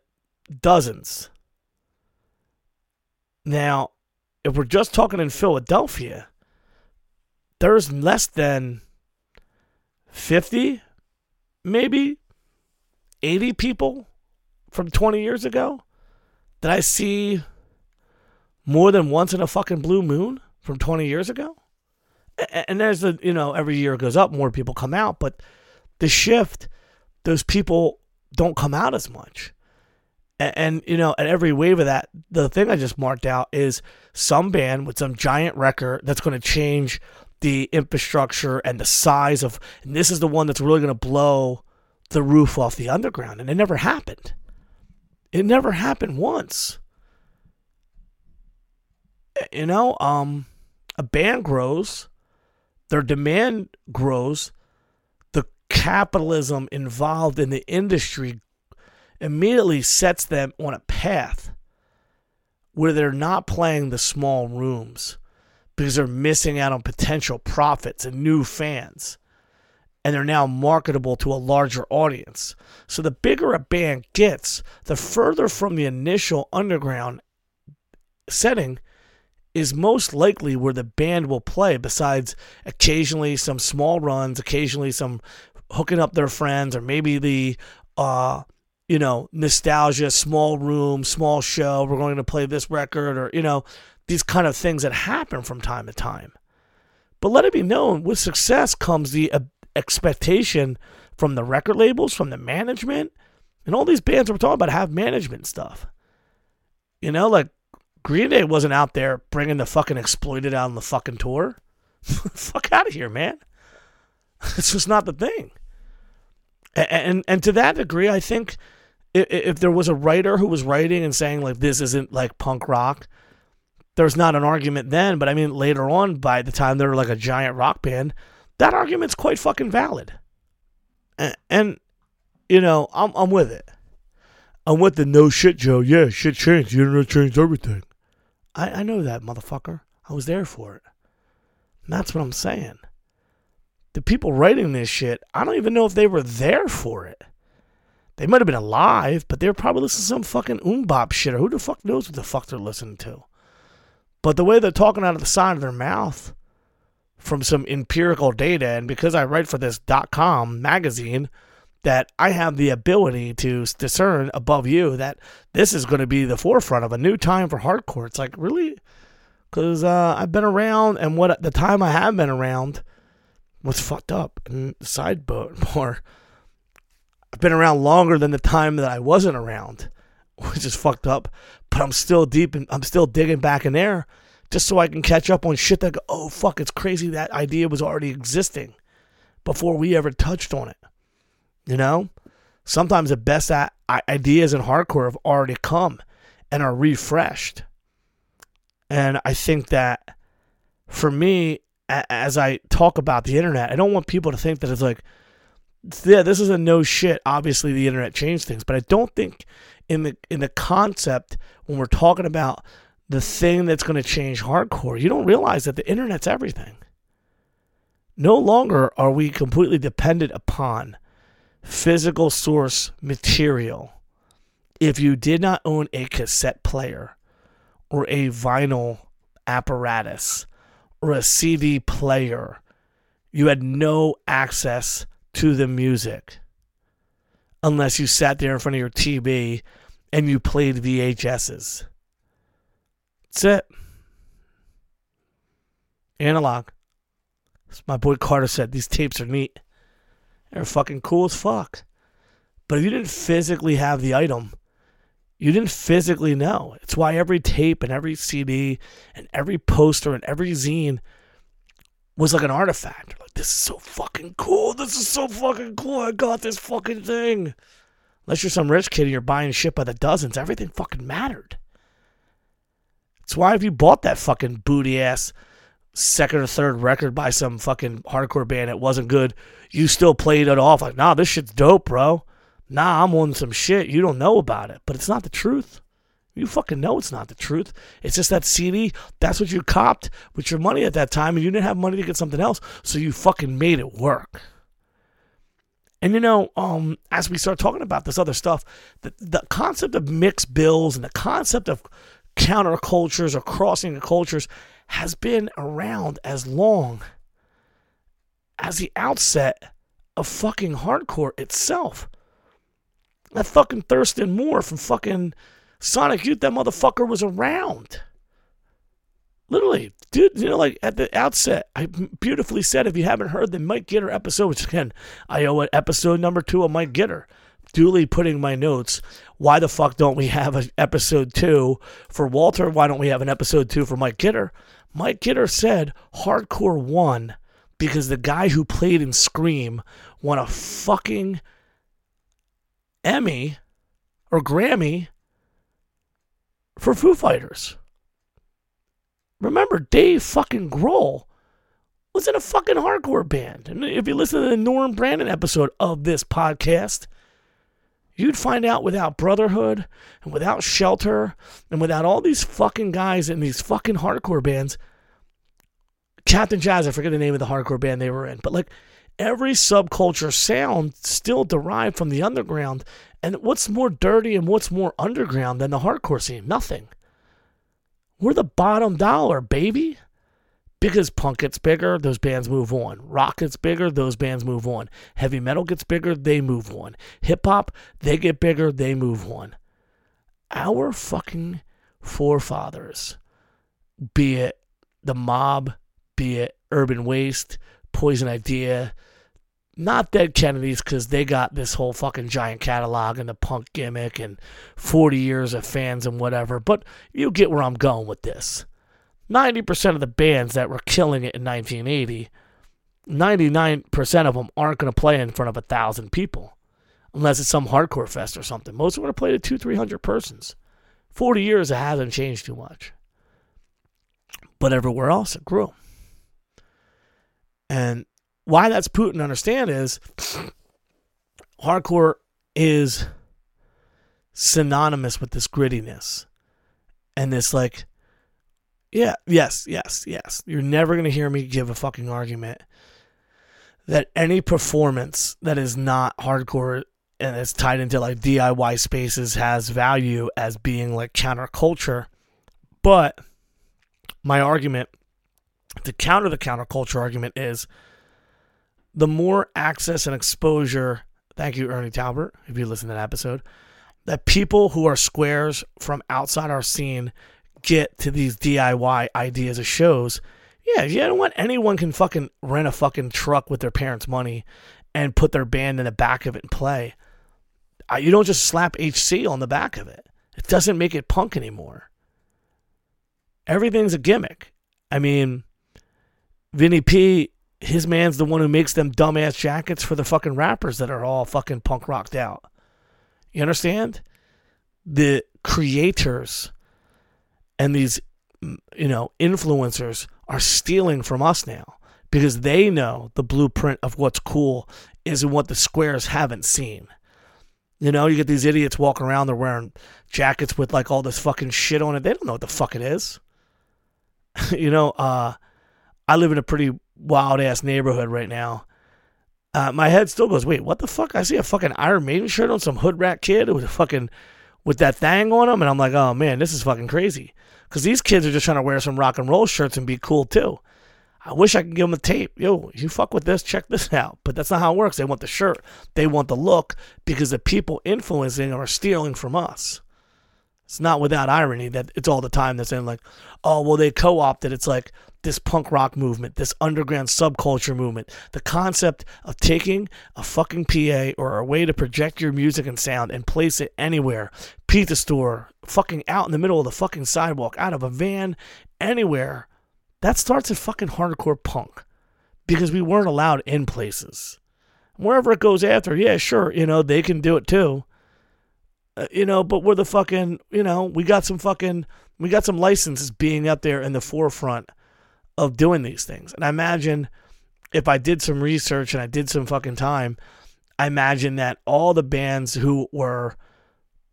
dozens. Now, if we're just talking in Philadelphia, there's less than 50, maybe 80 people from 20 years ago that I see more than once in a fucking blue moon from 20 years ago. And there's the, you know, every year it goes up, more people come out, but the shift, those people don't come out as much. And, and, you know, at every wave of that, the thing I just marked out is some band with some giant record that's going to change the infrastructure and the size of, and this is the one that's really going to blow the roof off the underground. And it never happened. It never happened once. You know, um, a band grows, their demand grows, the capitalism involved in the industry immediately sets them on a path where they're not playing the small rooms because they're missing out on potential profits and new fans. And they're now marketable to a larger audience. So the bigger a band gets, the further from the initial underground setting is most likely where the band will play, besides occasionally some small runs, occasionally some hooking up their friends, or maybe the uh, you know, nostalgia, small room, small show, we're going to play this record, or, you know, these kind of things that happen from time to time. But let it be known with success comes the expectation from the record labels, from the management, and all these bands we're talking about have management stuff. You know, like Green Day wasn't out there bringing the fucking exploited out on the fucking tour. Fuck out of here, man. It's just not the thing. And, and and to that degree, I think if, if there was a writer who was writing and saying like this isn't like punk rock, there's not an argument then. But I mean, later on, by the time they're like a giant rock band, that argument's quite fucking valid. And, and you know, I'm I'm with it. I'm with the no shit, Joe. Yeah, shit changed. The internet changed everything. I, I know that, motherfucker. I was there for it. And that's what I'm saying. The people writing this shit, I don't even know if they were there for it. They might have been alive, but they were probably listening to some fucking oombop shit, or who the fuck knows what the fuck they're listening to. But the way they're talking out of the side of their mouth from some empirical data, and because I write for this .com magazine, that I have the ability to discern above you that this is going to be the forefront of a new time for hardcore. It's like really, because uh, I've been around, and what the time I have been around was fucked up. And side boat more I've been around longer than the time that I wasn't around. which is fucked up. But I'm still deep and I'm still digging back in there just so I can catch up on shit that go, oh fuck, it's crazy that idea was already existing before we ever touched on it. You know? Sometimes the best ideas in hardcore have already come and are refreshed. And I think that for me, as I talk about the internet, I don't want people to think that it's like, yeah, this is a no shit. Obviously, the internet changed things, but I don't think in the in the concept when we're talking about the thing that's going to change hardcore, you don't realize that the internet's everything. No longer are we completely dependent upon physical source material. If you did not own a cassette player or a vinyl apparatus or a CD player, you had no access to the music unless you sat there in front of your TV and you played VHSs. That's it. Analog. As my boy Carter said, these tapes are neat. They're fucking cool as fuck. But if you didn't physically have the item, you didn't physically know. It's why every tape and every CD and every poster and every zine was like an artifact. Like, this is so fucking cool. This is so fucking cool. I got this fucking thing. Unless you're some rich kid and you're buying shit by the dozens, everything fucking mattered. It's why if you bought that fucking booty ass second or third record by some fucking hardcore band that wasn't good, you still played it off like, nah, this shit's dope, bro. Nah, I'm on some shit. You don't know about it. But it's not the truth. You fucking know it's not the truth. It's just that CD, that's what you copped with your money at that time, and you didn't have money to get something else, so you fucking made it work. And you know, um, as we start talking about this other stuff, the, the concept of mixed bills and the concept of countercultures or crossing the cultures has been around as long as the outset of fucking hardcore itself. That fucking Thurston Moore from fucking Sonic Youth, that motherfucker was around. Literally, dude, you know, like at the outset, I beautifully said if you haven't heard the Mike Gitter episode, which again, I owe it episode number two of Mike Gitter, duly putting my notes. Why the fuck don't we have an episode two for Walter? Why don't we have an episode two for Mike Gitter? Mike Gitter said hardcore won because the guy who played in Scream won a fucking Emmy or Grammy for Foo Fighters. Remember, Dave fucking Grohl was in a fucking hardcore band. And if you listen to the Norm Brannon episode of this podcast, you'd find out without Brotherhood and without Shelter and without all these fucking guys in these fucking hardcore bands, Cap'n Jazz, I forget the name of the hardcore band they were in, but like every subculture sound still derived from the underground. And what's more dirty and what's more underground than the hardcore scene? Nothing. We're the bottom dollar, baby. Because punk gets bigger, those bands move on. Rock gets bigger, those bands move on. Heavy metal gets bigger, they move on. Hip hop, they get bigger, they move on. Our fucking forefathers, be it the mob, be it urban waste, poison idea, not Dead Kennedys because they got this whole fucking giant catalog and the punk gimmick and 40 years of fans and whatever, but you get where I'm going with this. 90% of the bands that were killing it in 1980, 99% of them aren't going to play in front of a thousand people unless it's some hardcore fest or something. Most are going to play to two, 300 persons. 40 years, it hasn't changed too much. But everywhere else, it grew. And why that's Putin to understand is hardcore is synonymous with this grittiness and this like yeah yes yes yes. You're never going to hear me give a fucking argument that any performance that is not hardcore and it's tied into like DIY spaces has value as being like counterculture. But my argument to counter the counterculture argument is the more access and exposure, thank you, Ernie Talbert, if you listen to that episode, that people who are squares from outside our scene get to these DIY ideas of shows. Yeah, you don't want Anyone can fucking rent a fucking truck with their parents' money and put their band in the back of it and play. You don't just slap HC on the back of it. it. doesn't make it punk anymore. Everything's a gimmick. I mean, Vinny P, his man's the one who makes them dumbass jackets for the fucking rappers that are all fucking punk rocked out. You understand? The creators and these, you know, influencers are stealing from us now because they know the blueprint of what's cool is what the squares haven't seen. You know, you get these idiots walking around, they're wearing jackets with like all this fucking shit on it. They don't know what the fuck it is. you know, uh, I live in a pretty wild ass neighborhood right now. Uh, my head still goes, wait, what the fuck? I see a fucking Iron Maiden shirt on some hood rat kid with a fucking with that thing on them, and I'm like, oh man, this is fucking crazy. Because these kids are just trying to wear some rock and roll shirts and be cool too. I wish I could give them the tape. Yo, you fuck with this, check this out. But that's not how it works. They want the shirt, they want the look because the people influencing are stealing from us. It's not without irony that it's all the time they're saying, like, oh, well, they co opted. It's like this punk rock movement, this underground subculture movement. The concept of taking a fucking PA or a way to project your music and sound and place it anywhere pizza store, fucking out in the middle of the fucking sidewalk, out of a van, anywhere that starts at fucking hardcore punk because we weren't allowed in places. Wherever it goes after, yeah, sure, you know, they can do it too. Uh, you know, but we're the fucking, you know, we got some fucking, we got some licenses being up there in the forefront of doing these things. And I imagine if I did some research and I did some fucking time, I imagine that all the bands who were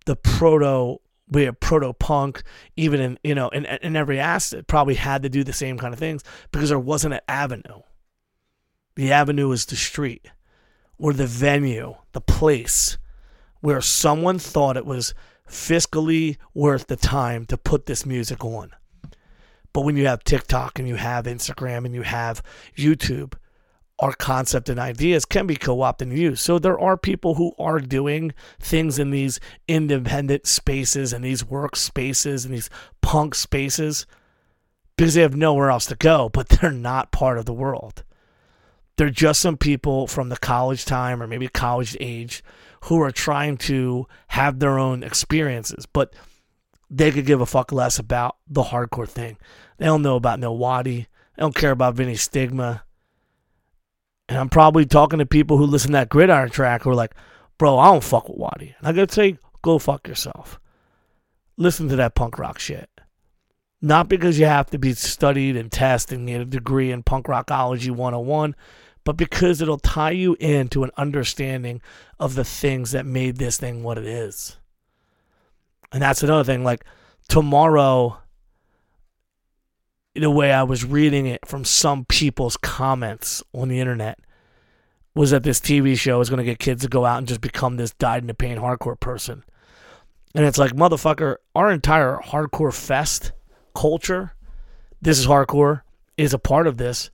the proto we a proto punk, even in you know in, in every asset, probably had to do the same kind of things because there wasn't an avenue. The avenue was the street, or the venue, the place where someone thought it was fiscally worth the time to put this music on. But when you have TikTok and you have Instagram and you have YouTube, our concept and ideas can be co-opted and used. So there are people who are doing things in these independent spaces and these work spaces and these punk spaces because they have nowhere else to go, but they're not part of the world. They're just some people from the college time or maybe college age who are trying to have their own experiences, but they could give a fuck less about the hardcore thing. They don't know about No Watty. They don't care about Vinnie Stigma and I'm probably talking to people who listen to that gridiron track who are like, bro, I don't fuck with Watty. And I gotta say, go fuck yourself. Listen to that punk rock shit. Not because you have to be studied and tested and get a degree in punk rockology 101, but because it'll tie you into an understanding of the things that made this thing what it is. And that's another thing. Like tomorrow, the way I was reading it from some people's comments on the internet was that this TV show is going to get kids to go out and just become this died in the pain hardcore person. And it's like, motherfucker, our entire hardcore fest culture, this is hardcore, is a part of this,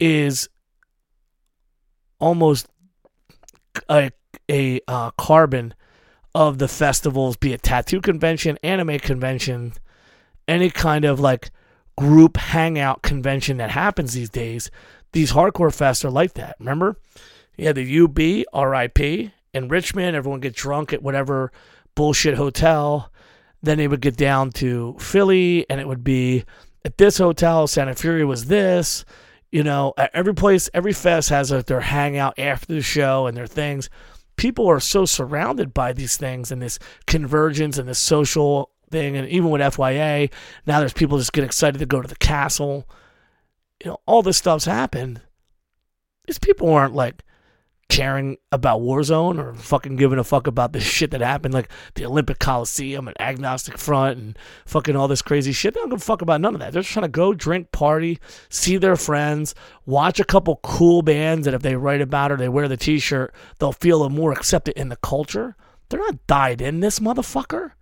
is almost a, a uh, carbon of the festivals, be it tattoo convention, anime convention, any kind of like group hangout convention that happens these days, these hardcore fests are like that. Remember? Yeah, the UB, RIP, in Richmond, everyone get drunk at whatever bullshit hotel. Then they would get down to Philly, and it would be at this hotel. Sound and Fury was this. You know, every place, every fest has a, their hangout after the show and their things. People are so surrounded by these things and this convergence and this social thing. And even with FYA, now there's people just get excited to go to the castle. You know, all this stuff's happened. These people aren't like caring about Warzone or fucking giving a fuck about the shit that happened, like the Olympic Coliseum and Agnostic Front and fucking all this crazy shit. They don't give a fuck about none of that. They're just trying to go drink, party, see their friends, watch a couple cool bands that if they write about or they wear the t shirt, they'll feel more accepted in the culture. They're not dyed in this motherfucker.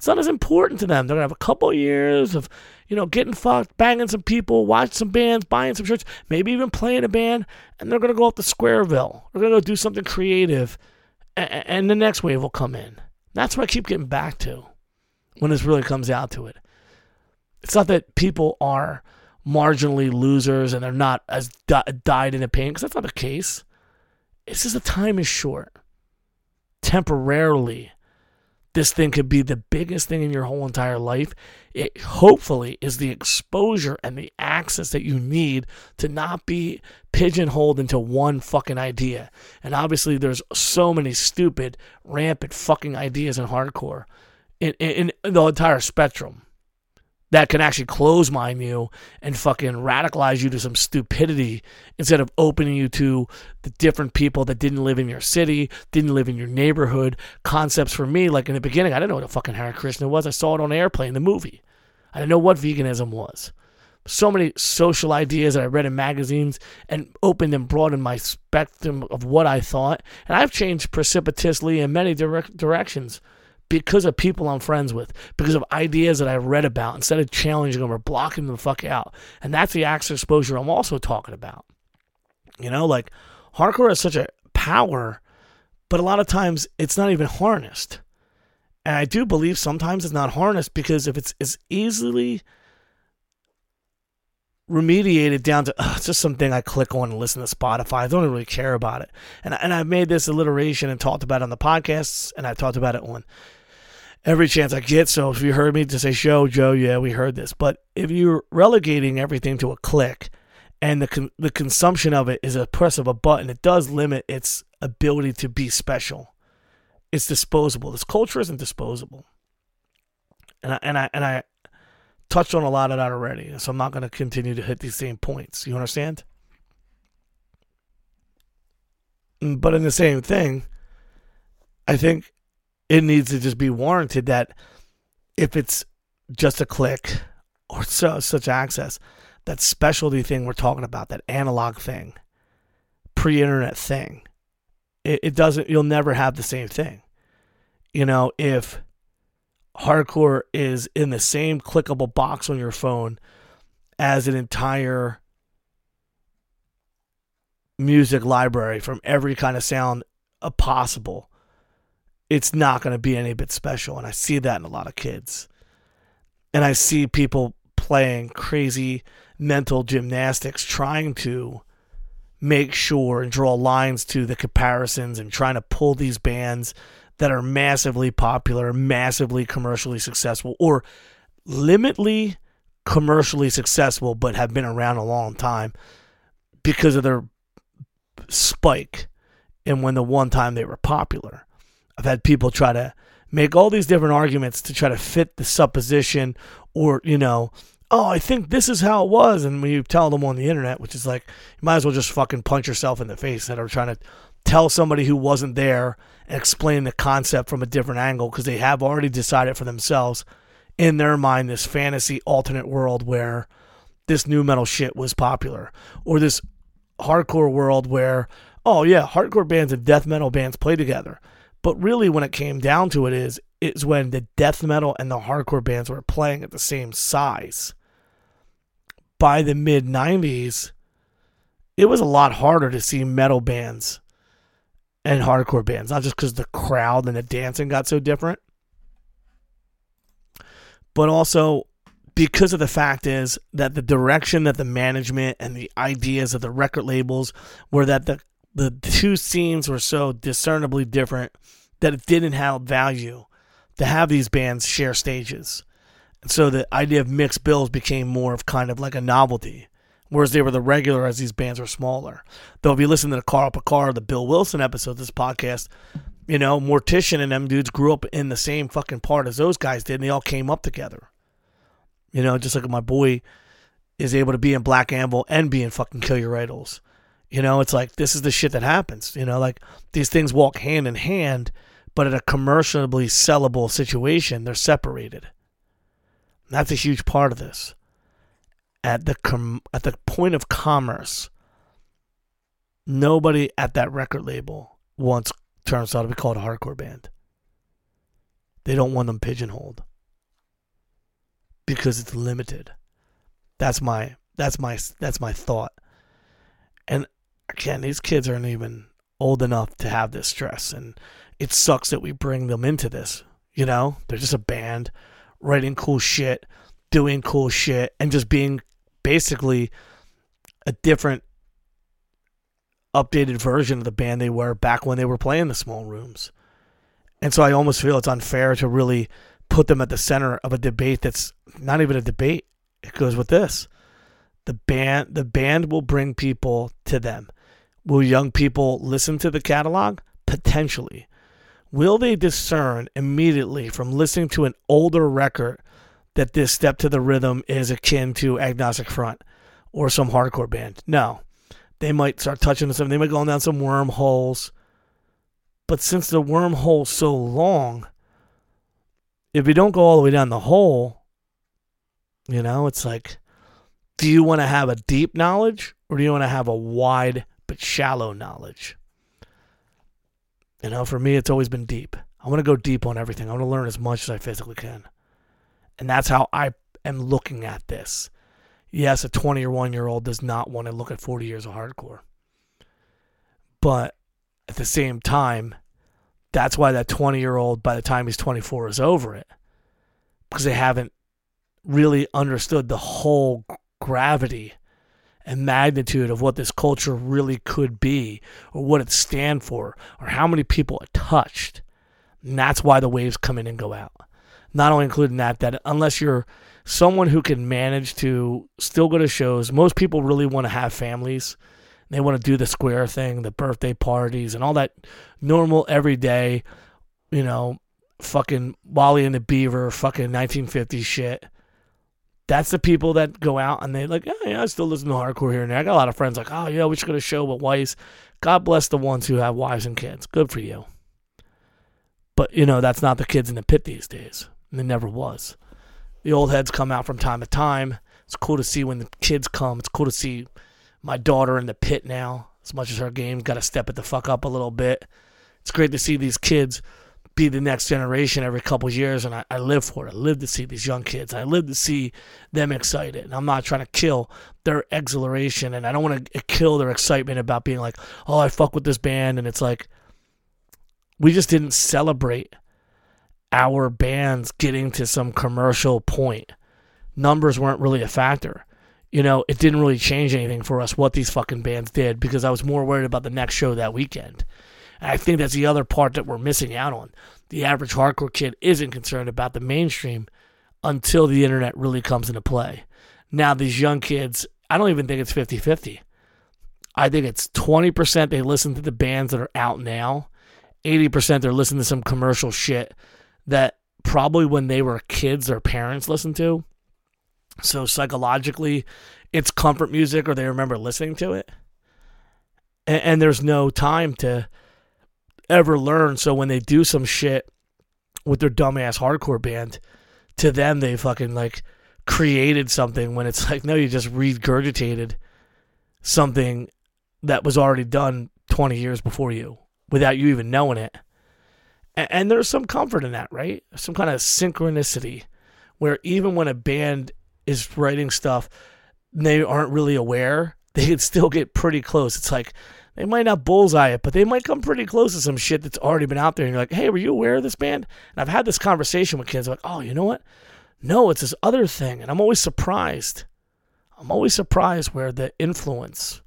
It's not as important to them. They're gonna have a couple years of, you know, getting fucked, banging some people, watching some bands, buying some shirts, maybe even playing a band, and they're gonna go up to Squareville. They're gonna go do something creative, and, and the next wave will come in. That's what I keep getting back to when this really comes out to it. It's not that people are marginally losers and they're not as di- died in the pain, because that's not the case. It's just the time is short. Temporarily this thing could be the biggest thing in your whole entire life. It hopefully is the exposure and the access that you need to not be pigeonholed into one fucking idea. And obviously, there's so many stupid, rampant fucking ideas in hardcore in, in, in the entire spectrum that can actually close mind you and fucking radicalize you to some stupidity instead of opening you to the different people that didn't live in your city, didn't live in your neighborhood. Concepts for me, like in the beginning, I didn't know what a fucking Hare Krishna was. I saw it on an airplane, the movie. I didn't know what veganism was. So many social ideas that I read in magazines and opened and broadened my spectrum of what I thought. And I've changed precipitously in many direct directions because of people I'm friends with, because of ideas that I've read about, instead of challenging them or blocking them the fuck out. And that's the access exposure I'm also talking about. You know, like hardcore has such a power, but a lot of times it's not even harnessed. And I do believe sometimes it's not harnessed because if it's as easily remediated down to just something I click on and listen to Spotify. I don't really care about it. And and I've made this alliteration and talked about it on the podcasts and I've talked about it on every chance I get. So if you heard me to say show, Joe, yeah, we heard this. But if you're relegating everything to a click and the con- the consumption of it is a press of a button, it does limit its ability to be special. It's disposable. This culture isn't disposable. And I, and I and I touched on a lot of that already, so I'm not going to continue to hit these same points. You understand? Mm, but in the same thing, I think it needs to just be warranted that if it's just a click or so, such access, that specialty thing we're talking about, that analog thing, pre-internet thing, it, it doesn't. You'll never have the same thing. You know, if hardcore is in the same clickable box on your phone as an entire music library from every kind of sound possible it's not going to be any bit special. And I see that in a lot of kids. And I see people playing crazy mental gymnastics trying to make sure and draw lines to the comparisons and trying to pull these bands that are massively popular, massively commercially successful, or limitly commercially successful but have been around a long time because of their spike and when the one time they were popular. I've had people try to make all these different arguments to try to fit the supposition or, you know, oh, I think this is how it was. And when you tell them on the internet, which is like, you might as well just fucking punch yourself in the face that are trying to tell somebody who wasn't there and explain the concept from a different angle because they have already decided for themselves in their mind this fantasy alternate world where this new metal shit was popular or this hardcore world where, oh, yeah, hardcore bands and death metal bands play together. But really, when it came down to it, is is when the death metal and the hardcore bands were playing at the same size. By the mid '90s, it was a lot harder to see metal bands and hardcore bands, not just because the crowd and the dancing got so different, but also because of the fact is that the direction that the management and the ideas of the record labels were that the the two scenes were so discernibly different that it didn't have value to have these bands share stages. And so the idea of mixed bills became more of kind of like a novelty, whereas they were the regular as these bands were smaller. Though if you listen to the Carl Picard, the Bill Wilson episode this podcast, you know, Mortician and them dudes grew up in the same fucking part as those guys did, and they all came up together. You know, just like my boy is able to be in Black Anvil and be in fucking Kill Your Idols. You know, it's like this is the shit that happens. You know, like these things walk hand in hand, but at a commercially sellable situation, they're separated. That's a huge part of this. At the com- at the point of commerce, nobody at that record label wants Turnstile to be called a hardcore band. They don't want them pigeonholed because it's limited. That's my that's my that's my thought. And again, these kids aren't even old enough to have this stress, and it sucks that we bring them into this. You know, they're just a band writing cool shit, doing cool shit, and just being basically a different, updated version of the band they were back when they were playing the small rooms. And so I almost feel it's unfair to really put them at the center of a debate that's not even a debate. It goes with this. The band the band will bring people to them. Will young people listen to the catalog? Potentially. Will they discern immediately from listening to an older record that this step to the rhythm is akin to Agnostic Front or some hardcore band? No. They might start touching some, they might go down some wormholes. But since the wormhole's so long, if you don't go all the way down the hole, you know, it's like, do you want to have a deep knowledge or do you want to have a wide but shallow knowledge? You know, for me, it's always been deep. I want to go deep on everything. I want to learn as much as I physically can. And that's how I am looking at this. Yes, a 20 or 1 year old does not want to look at 40 years of hardcore. But at the same time, that's why that 20 year old, by the time he's 24, is over it. Because they haven't really understood the whole gravity and magnitude of what this culture really could be or what it stand for or how many people it touched. And that's why the waves come in and go out. Not only including that, that unless you're someone who can manage to still go to shows, most people really want to have families. They want to do the square thing, the birthday parties, and all that normal everyday, you know, fucking Wally and the Beaver, fucking 1950s shit that's the people that go out and they like, oh, yeah, I still listen to hardcore here and there. I got a lot of friends like, oh yeah, we should go to show with wives. God bless the ones who have wives and kids. Good for you. But you know, that's not the kids in the pit these days. And it never was. The old heads come out from time to time. It's cool to see when the kids come. It's cool to see my daughter in the pit now. As much as her game got to step it the fuck up a little bit. It's great to see these kids be the next generation every couple years, and I, I live for it. I live to see these young kids. I live to see them excited. And I'm not trying to kill their exhilaration, and I don't want to kill their excitement about being like, oh, I fuck with this band, and it's like we just didn't celebrate our bands getting to some commercial point. Numbers weren't really a factor. You know, it didn't really change anything for us what these fucking bands did because I was more worried about the next show that weekend. And I think that's the other part that we're missing out on. The average hardcore kid isn't concerned about the mainstream until the internet really comes into play. Now, these young kids, I don't even think it's 50 50. I think it's 20% they listen to the bands that are out now, 80% they're listening to some commercial shit that probably when they were kids, their parents listened to. So psychologically, it's comfort music or they remember listening to it. And, and there's no time to ever learn. So when they do some shit with their dumbass hardcore band, to them they fucking like created something when it's like no, you just regurgitated something that was already done 20 years before you without you even knowing it. And, and there's some comfort in that, right? Some kind of synchronicity where even when a band is writing stuff, they aren't really aware, they can still get pretty close. It's like they might not bullseye it, but they might come pretty close to some shit that's already been out there. And you're like, hey, were you aware of this band? And I've had this conversation with kids like, oh, you know what? No, it's this other thing. And I'm always surprised. I'm always surprised where the influence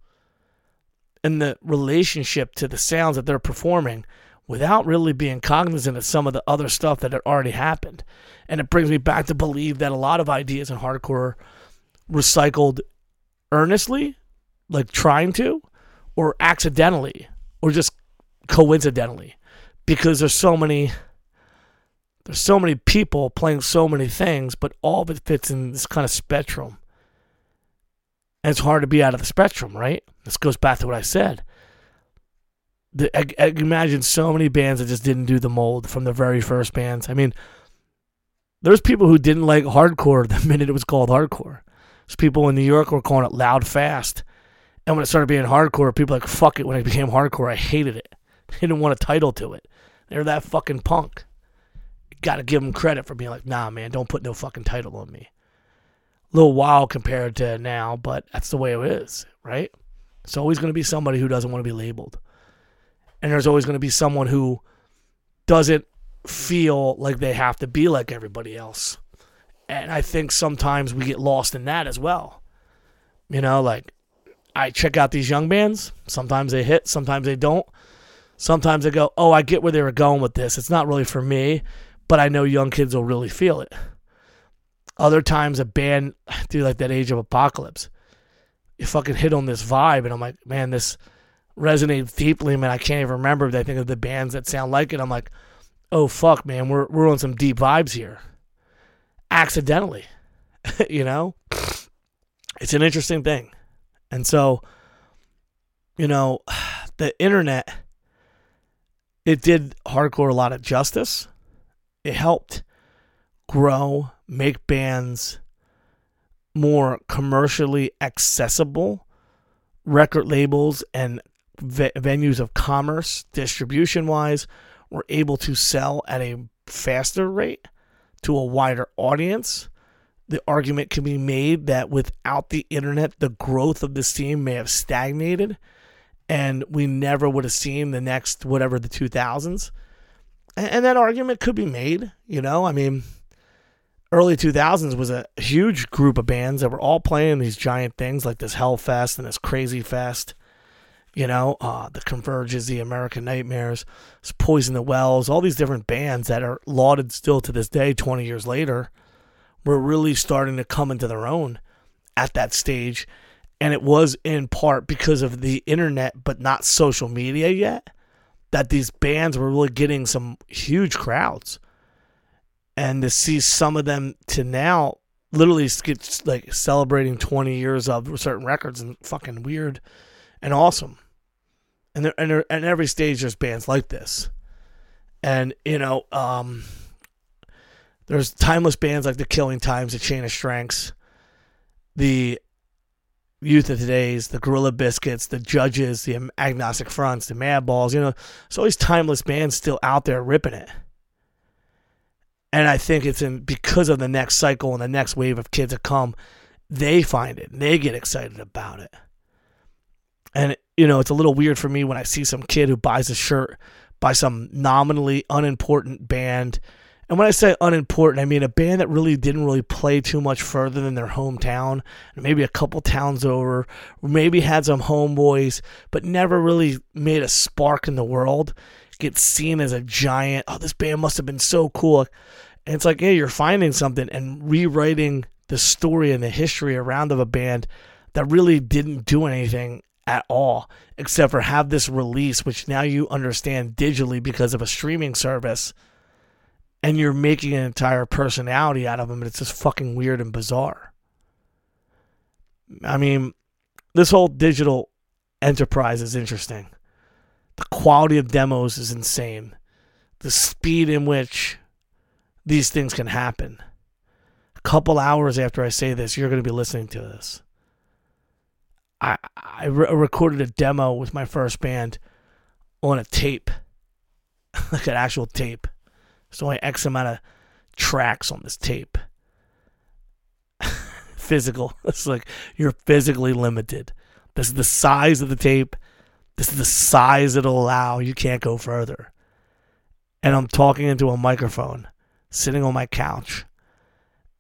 and the relationship to the sounds that they're performing without really being cognizant of some of the other stuff that had already happened. And it brings me back to believe that a lot of ideas in hardcore recycled earnestly, like trying to, or accidentally or just coincidentally because there's so many there's so many people playing so many things but all of it fits in this kind of spectrum. And it's hard to be out of the spectrum right? This goes back to what i said. The, I, I imagine so many bands that just didn't do the mold from the very first bands. I mean there's people who didn't like hardcore the minute it was called hardcore. There's people in new york were calling it loud fast and when it started being hardcore, people like, fuck it. When it became hardcore, I hated it. I didn't want a title to it. They're that fucking punk. Got to give them credit for being like, nah, man, don't put no fucking title on me. A little wild compared to now, but that's the way it is, right? It's always going to be somebody who doesn't want to be labeled. And there's always going to be someone who doesn't feel like they have to be like everybody else. And I think sometimes we get lost in that as well. You know, like I check out these young bands. Sometimes they hit, sometimes they don't. sometimes I go, oh, I get where they were going with this. It's not really for me, but I know young kids will really feel it. Other times, a band, dude, like that Age of Apocalypse, you fucking hit on this vibe, and I'm like, man, this resonates deeply, man. I can't even remember. But I think of the bands that sound like it. I'm like, oh fuck, man, we're we're on some deep vibes here. Accidentally, you know, it's an interesting thing, and so, you know, the internet, it did hardcore a lot of justice. It helped grow, make bands more commercially accessible record labels and ve- venues of commerce, distribution wise, were able to sell at a faster rate to a wider audience. The argument can be made that without the internet, the growth of the scene may have stagnated and we never would have seen the next, whatever, the 2000s. And, and that argument could be made, you know? I mean, early 2000s was a huge group of bands that were all playing these giant things like this Hellfest and this Krazy Fest you know, uh, the Converges, the American Nightmares, Poison the Wells, all these different bands that are lauded still to this day, 20 years later, were really starting to come into their own at that stage. And it was in part because of the internet, but not social media yet, that these bands were really getting some huge crowds. And to see some of them to now literally get like celebrating 20 years of certain records and fucking weird and awesome and there, and there, and every stage there's bands like this, and you know, um, there's timeless bands like the Killing Times, the Chain of Strengths, the Youth of Today's, the Gorilla Biscuits, the Judges, the Agnostic Fronts, the Madballs. You know, there's always timeless bands still out there ripping it. And I think it's in because of the next cycle and the next wave of kids that come, they find it and they get excited about it. And you know, it's a little weird for me when I see some kid who buys a shirt by some nominally unimportant band. And when I say unimportant, I mean a band that really didn't really play too much further than their hometown, maybe a couple towns over, maybe had some homeboys, but never really made a spark in the world. Gets seen as a giant. Oh, this band must have been so cool. And it's like, yeah, you're finding something and rewriting the story and the history around of a band that really didn't do anything at all, except for have this release, which now you understand digitally because of a streaming service, and you're making an entire personality out of them. And it's just fucking weird and bizarre. I mean, this whole digital enterprise is interesting. The quality of demos is insane. The speed in which these things can happen. A couple hours after I say this, you're going to be listening to this. I I re- recorded a demo with my first band on a tape, like an actual tape. There's only X amount of tracks on this tape. Physical. It's like you're physically limited. This is the size of the tape. This is the size it'll allow. You can't go further. And I'm talking into a microphone, sitting on my couch,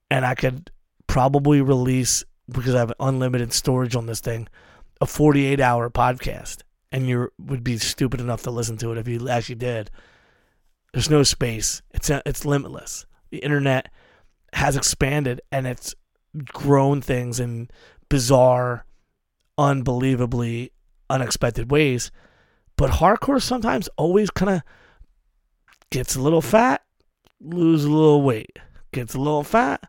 and I could probably release because I have unlimited storage on this thing, a 48 hour podcast. And you would be stupid enough to listen to it if you actually did. There's no space. It's it's limitless. The internet has expanded and it's grown things in bizarre, unbelievably unexpected ways. But hardcore sometimes always kind of gets a little fat, lose a little weight, gets a little fat,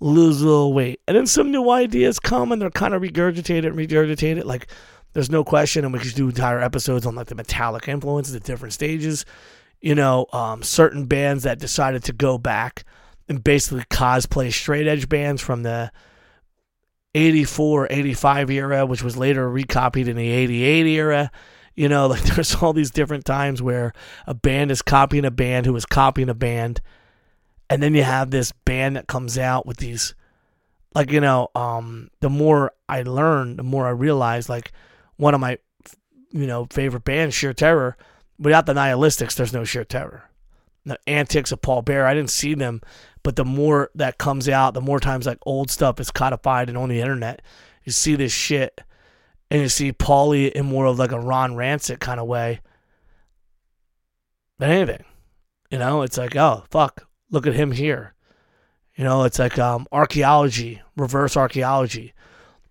lose a little weight. And then some new ideas come and they're kind of regurgitated and regurgitated. Like, there's no question, and we could do entire episodes on like the metallic influences at different stages. You know, um, certain bands that decided to go back and basically cosplay straight edge bands from the 84, 85 era, which was later recopied in the 88 era. You know, like there's all these different times where a band is copying a band who is copying a band and then you have this band that comes out with these like you know um the more i learn the more i realize like one of my you know favorite bands sheer terror without the nihilistics there's no sheer terror the antics of paul Bear, I didn't see them but the more that comes out the more times like old stuff is codified and on the internet you see this shit and you see paulie in more of like a ron rancid kind of way than anything. You know, it's like, oh fuck, look at him here. You know, it's like um, archaeology, reverse archaeology.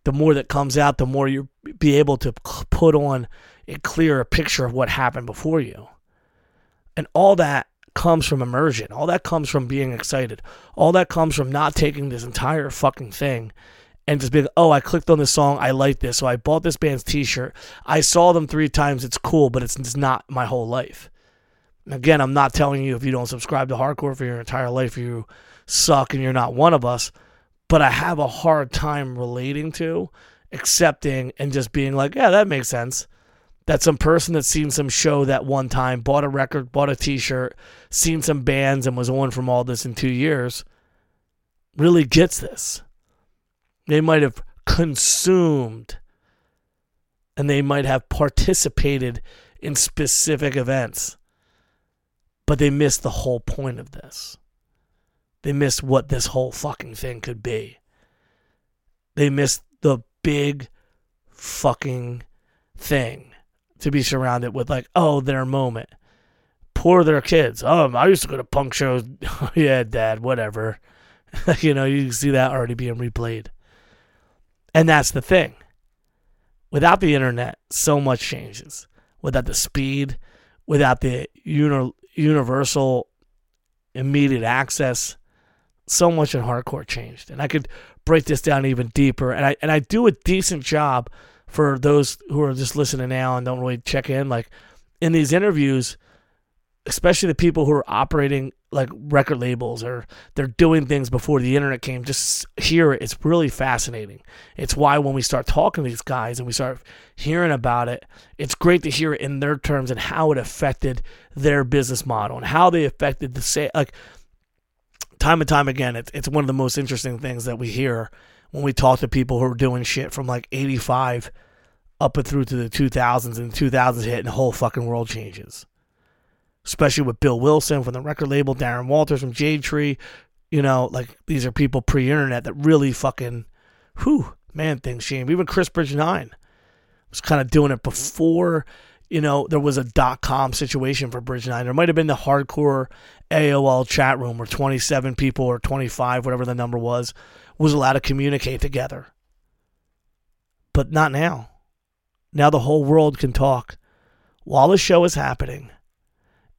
The more that comes out, the more you be able to put on a clearer picture of what happened before you. And all that comes from immersion. All that comes from being excited. All that comes from not taking this entire fucking thing and just being, oh, I clicked on this song, I like this, so I bought this band's T-shirt. I saw them three times, it's cool, but it's just not my whole life. Again, I'm not telling you if you don't subscribe to hardcore for your entire life, you suck and you're not one of us. But I have a hard time relating to, accepting, and just being like, yeah, that makes sense. That some person that's seen some show that one time, bought a record, bought a t shirt, seen some bands, and was on from all this in two years, really gets this. They might have consumed and they might have participated in specific events, but they missed the whole point of this. They missed what this whole fucking thing could be. They missed the big fucking thing to be surrounded with, like, oh, their moment. Poor their kids. Oh, I used to go to punk shows. yeah, dad, whatever. you know, you see that already being replayed. And that's the thing. Without the internet, so much changes. Without the speed, without the uni- universal immediate access, so much in hardcore changed. And I could break this down even deeper. And I and I do a decent job for those who are just listening now and don't really check in. Like in these interviews, especially the people who are operating like record labels or they're doing things before the internet came just hear it it's really fascinating it's why when we start talking to these guys and we start hearing about it it's great to hear it in their terms and how it affected their business model and how they affected the say like time and time again it's, it's one of the most interesting things that we hear when we talk to people who are doing shit from like 85 up and through to the 2000s and the 2000s hit and the whole fucking world changes especially with Bill Wilson from the record label, Darren Walters from Jade Tree. You know, like these are people pre-internet that really fucking, whew, man, things change. Even Chris Bridge Nine was kind of doing it before, you know, there was a dot com situation for Bridge Nine. There might have been the hardcore AOL chat room where 27 people or 25, whatever the number was, was allowed to communicate together. But not now. Now the whole world can talk while the show is happening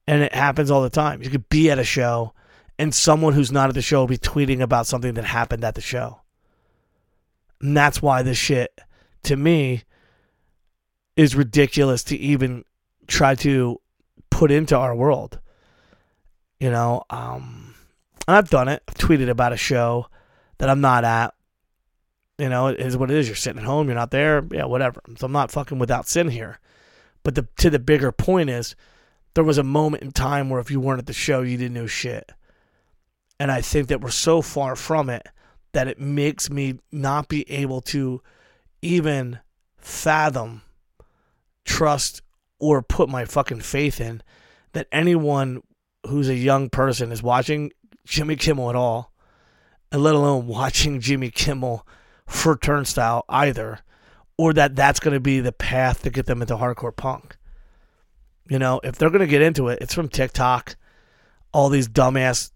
and it happens all the time. You could be at a show and someone who's not at the show will be tweeting about something that happened at the show. And that's why this shit, to me, is ridiculous to even try to put into our world. You know, um, and I've done it. I've tweeted about a show that I'm not at. You know, it is what it is. You're sitting at home, you're not there. Yeah, whatever. So I'm not fucking without sin here. But the to the bigger point is there was a moment in time where if you weren't at the show, you didn't know shit. And I think that we're so far from it that it makes me not be able to even fathom, trust, or put my fucking faith in that anyone who's a young person is watching Jimmy Kimmel at all, and let alone watching Jimmy Kimmel for Turnstile either, or that that's going to be the path to get them into hardcore punk. You know, if they're going to get into it, it's from TikTok. All these dumbass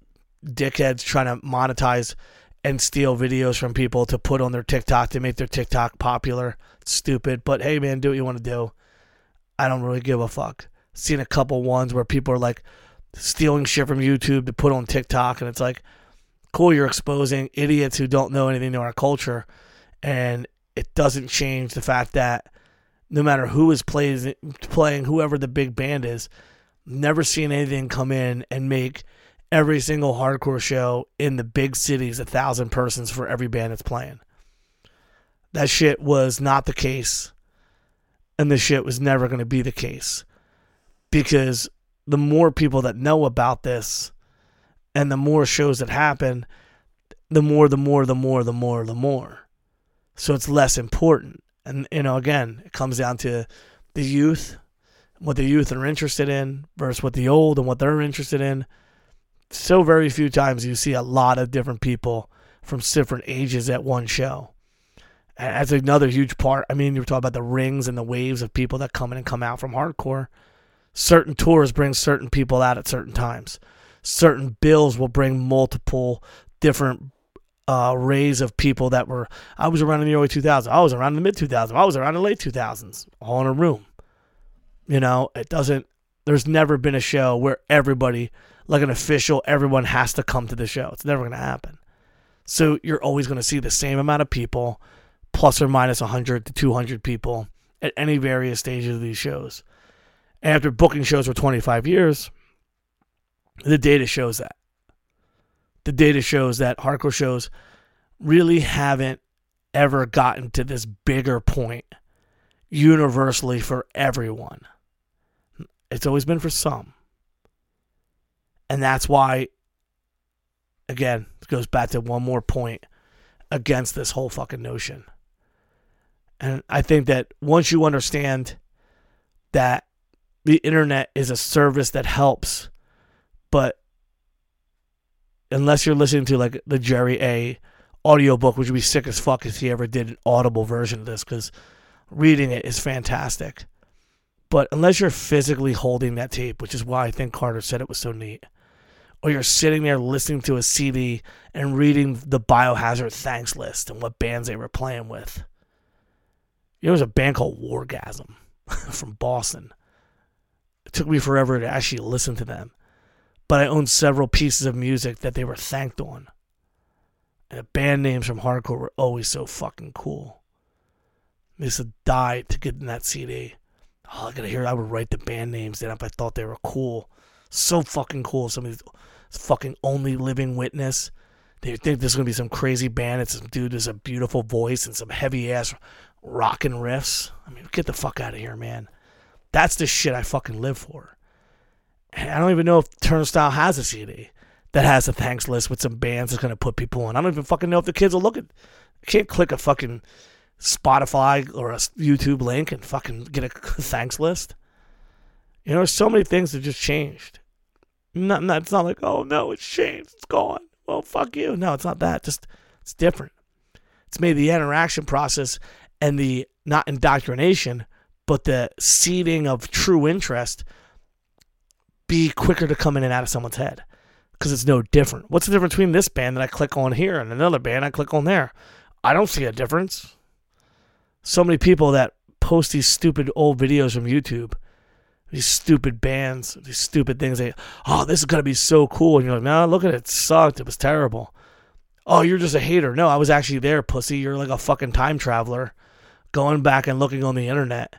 dickheads trying to monetize and steal videos from people to put on their TikTok to make their TikTok popular. It's stupid, but hey, man, do what you want to do. I don't really give a fuck. Seen a couple ones where people are like stealing shit from YouTube to put on TikTok, and it's like, cool, you're exposing idiots who don't know anything to our culture, and it doesn't change the fact that no matter who is plays, playing, whoever the big band is, never seen anything come in and make every single hardcore show in the big cities a thousand persons for every band that's playing. That shit was not the case. And this shit was never going to be the case. Because the more people that know about this and the more shows that happen, the more, the more, the more, the more, the more. So it's less important. And, you know, again, it comes down to the youth, what the youth are interested in versus what the old and what they're interested in. So very few times you see a lot of different people from different ages at one show. And that's another huge part. I mean, you were talking about the rings and the waves of people that come in and come out from hardcore. Certain tours bring certain people out at certain times. Certain bills will bring multiple different uh, rays of people that were. I was around in the early 2000s. I was around in the mid 2000s. I was around in the late 2000s. All in a room. You know, it doesn't. There's never been a show where everybody, like an official, everyone has to come to the show. It's never going to happen. So you're always going to see the same amount of people, plus or minus 100 to 200 people at any various stages of these shows. After booking shows for 25 years, the data shows that. The data shows that hardcore shows really haven't ever gotten to this bigger point universally for everyone. It's always been for some. And that's why, again, it goes back to one more point against this whole fucking notion. And I think that once you understand that the internet is a service that helps, but unless you're listening to like the Jerry A audiobook, which would be sick as fuck if he ever did an audible version of this, because reading it is fantastic. But unless you're physically holding that tape, which is why I think Carter said it was so neat, or you're sitting there listening to a CD and reading the Biohazard thanks list and what bands they were playing with. There was a band called Wargasm from Boston. It took me forever to actually listen to them, but I own several pieces of music that they were thanked on. And the band names from hardcore were always so fucking cool. I used to die to get in that CD. Oh, I gotta hear. I would write the band names down if I thought they were cool. So fucking cool. Some of these fucking only living witness. They think there's gonna be some crazy band. It's some dude with a beautiful voice and some heavy ass rockin' riffs. I mean, get the fuck out of here, man. That's the shit I fucking live for. And I don't even know if Turnstile has a CD that has a thanks list with some bands that's gonna put people on. I don't even fucking know if the kids will look at. I can't click a fucking Spotify or a YouTube link and fucking get a thanks list. You know, so many things that just changed. Not, not, it's not like, oh no, it's changed, it's gone. Well, fuck you. No, it's not that. Just it's different. It's made the interaction process and the not indoctrination, but the seeding of true interest be quicker to come in and out of someone's head because it's no different. What's the difference between this band that I click on here and another band I click on there? I don't see a difference. So many people that post these stupid old videos from YouTube, these stupid bands, these stupid things. They, oh, this is gonna be so cool, and you're like, no, look at it, it sucked, it was terrible. Oh, you're just a hater. No, I was actually there, pussy. You're like a fucking time traveler, going back and looking on the internet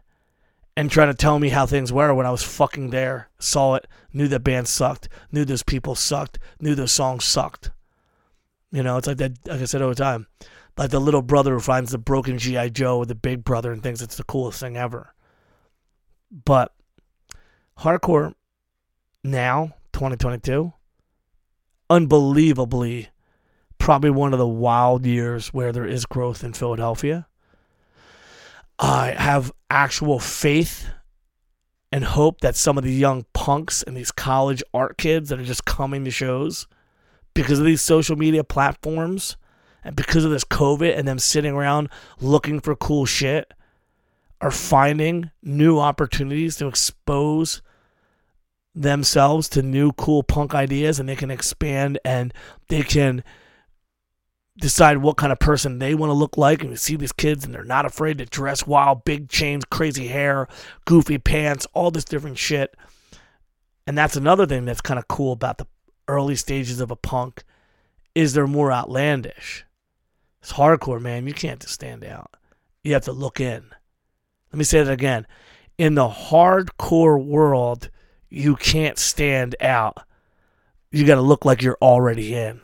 and trying to tell me how things were when I was fucking there, saw it, knew that band sucked, knew those people sucked, knew those songs sucked. You know, it's like that. Like I said the time, like the little brother who finds the broken GI Joe with the big brother and thinks it's the coolest thing ever. But hardcore now, 2022, unbelievably, probably one of the wild years where there is growth in Philadelphia. I have actual faith and hope that some of the young punks and these college art kids that are just coming to shows because of these social media platforms and because of this COVID and them sitting around looking for cool shit are finding new opportunities to expose themselves to new cool punk ideas and they can expand and they can decide what kind of person they want to look like. And you see these kids and they're not afraid to dress wild, big chains, crazy hair, goofy pants, all this different shit. And that's another thing that's kind of cool about the early stages of a punk is they're more outlandish. It's hardcore, man. You can't just stand out. You have to look in. Let me say that again. In the hardcore world, you can't stand out. You got to look like you're already in.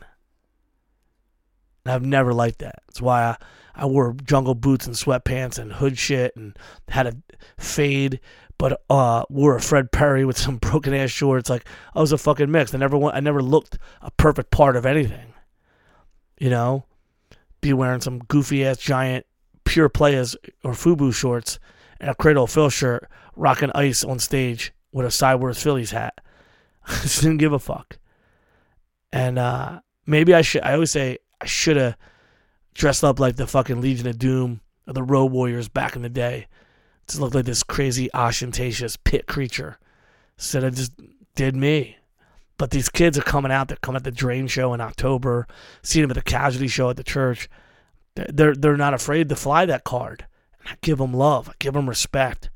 And I've never liked that. That's why I, I wore jungle boots and sweatpants and hood shit and had a fade, but uh, wore a Fred Perry with some broken ass shorts. Like I was a fucking mix. I never went, I never looked a perfect part of anything. You know, be wearing some goofy ass giant pure players or FUBU shorts and a Cradle Filth shirt, rocking ice on stage with a Cyworth Phillies hat. Just didn't give a fuck. And uh, maybe I should. I always say I should have dressed up like the fucking Legion of Doom or the Road Warriors back in the day. To look like this crazy ostentatious pit creature. Instead of just did me. But these kids are coming out. They're coming at the Drain show in October, seeing them at the Casualty show at the church. They're they're not afraid to fly that card. And I give them love. I give them respect.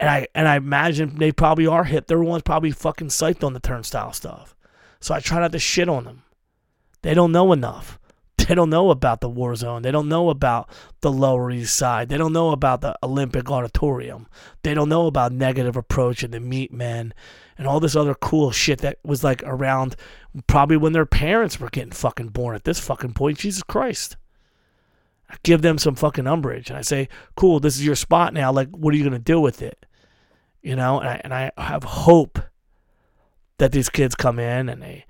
And I and I imagine they probably are hit. They're ones probably fucking psyched on the turnstile stuff. So I try not to shit on them. They don't know enough. They don't know about the war zone. They don't know about the Lower East Side. They don't know about the Olympic Auditorium. They don't know about negative approach and the Meatmen and all this other cool shit that was like around probably when their parents were getting fucking born at this fucking point. Jesus Christ. I give them some fucking umbrage and I say, cool, this is your spot now. Like, what are you going to do with it? You know, and I, and I have hope that these kids come in and they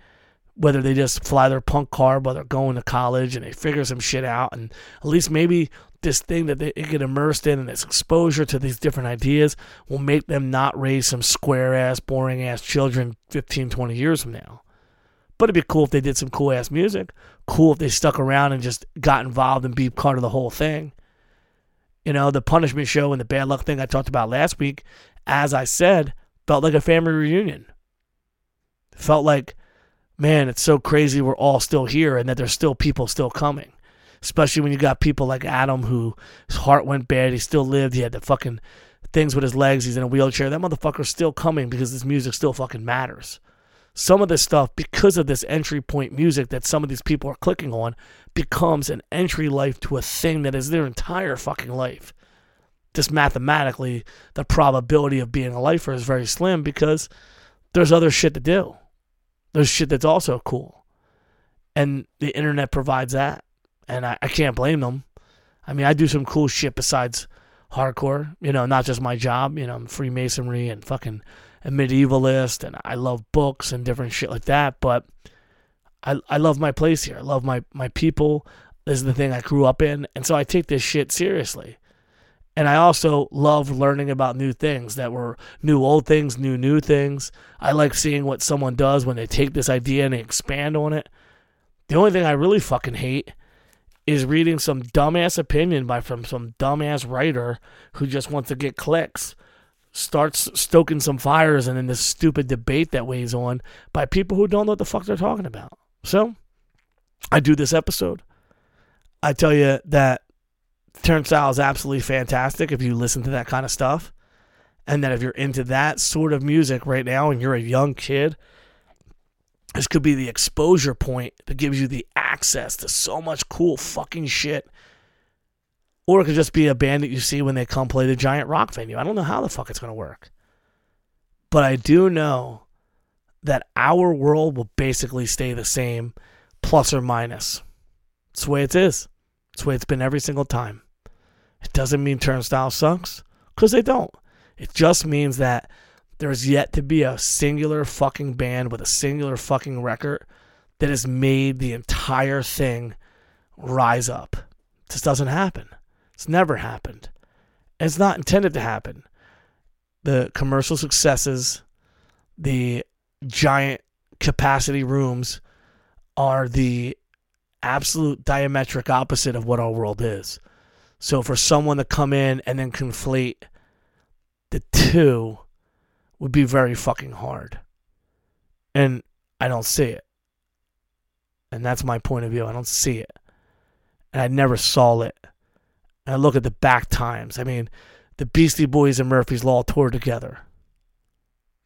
whether they just fly their punk car while they're going to college and they figure some shit out and at least maybe this thing that they get immersed in and this exposure to these different ideas will make them not raise some square ass boring ass children 15 20 years from now. But it'd be cool if they did some cool ass music. Cool if they stuck around and just got involved and be part of the whole thing. You know the punishment show and the bad luck thing i talked about last week as i said felt like a family reunion. Felt like man, it's so crazy we're all still here and that there's still people still coming. Especially when you got people like Adam who his heart went bad, he still lived, he had the fucking things with his legs, he's in a wheelchair. That motherfucker's still coming because this music still fucking matters. Some of this stuff, because of this entry point music that some of these people are clicking on, becomes an entry life to a thing that is their entire fucking life. Just mathematically, the probability of being a lifer is very slim because there's other shit to do. There's shit that's also cool. And the internet provides that. And I, I can't blame them. I mean, I do some cool shit besides hardcore, you know, not just my job, you know, I'm Freemasonry and fucking a medievalist and I love books and different shit like that, but I I love my place here. I love my my people. This is the thing I grew up in, and so I take this shit seriously. And I also love learning about new things that were new old things, new new things. I like seeing what someone does when they take this idea and they expand on it. The only thing I really fucking hate is reading some dumbass opinion by from some dumbass writer who just wants to get clicks, starts stoking some fires, and then this stupid debate that weighs on by people who don't know what the fuck they're talking about. So, I do this episode. I tell you that Turnstile is absolutely fantastic if you listen to that kind of stuff. And that if you're into that sort of music right now and you're a young kid, this could be the exposure point that gives you the access to so much cool fucking shit. Or it could just be a band that you see when they come play the giant rock venue. I don't know how the fuck it's going to work. But I do know that our world will basically stay the same, plus or minus. It's the way it is. It's the way it's been every single time. It doesn't mean Turnstile sucks, because they don't. It just means that there's yet to be a singular fucking band with a singular fucking record that has made the entire thing rise up. It just doesn't happen. It's never happened. It's not intended to happen. The commercial successes, the giant capacity rooms are the absolute diametric opposite of what our world is. So for someone to come in and then conflate the two would be very fucking hard. And I don't see it. And that's my point of view. I don't see it. And I never saw it. And I look at the back times. I mean, the Beastie Boys and Murphy's Law toured together.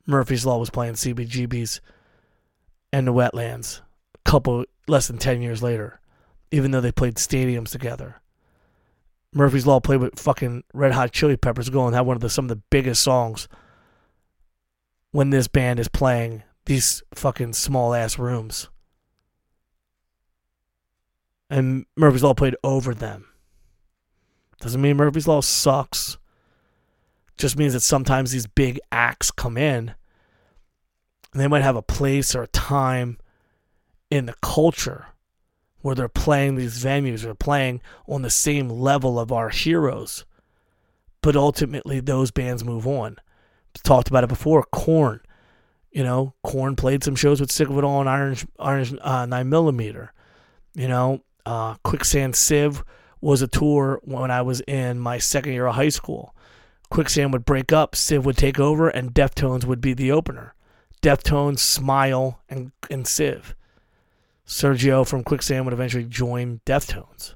Murphy's Law was playing CBGB's and the Wetlands a couple less than 10 years later, even though they played stadiums together. Murphy's Law played with fucking Red Hot Chili Peppers go and have one of the some of the biggest songs when this band is playing these fucking small ass rooms. And Murphy's Law played over them. Doesn't mean Murphy's Law sucks. Just means that sometimes these big acts come in and they might have a place or a time in the culture where they're playing these venues or playing on the same level of our heroes. But ultimately, those bands move on. Talked about it before. Korn, you know, Korn played some shows with Sick of It All and Orange, Orange uh, 9 Millimeter. You know, uh, Quicksand Civ was a tour when I was in my second year of high school. Quicksand would break up, Civ would take over, and Deftones would be the opener. Deftones, Smile, and, and Civ. Sergio from Quicksand would eventually join Deftones.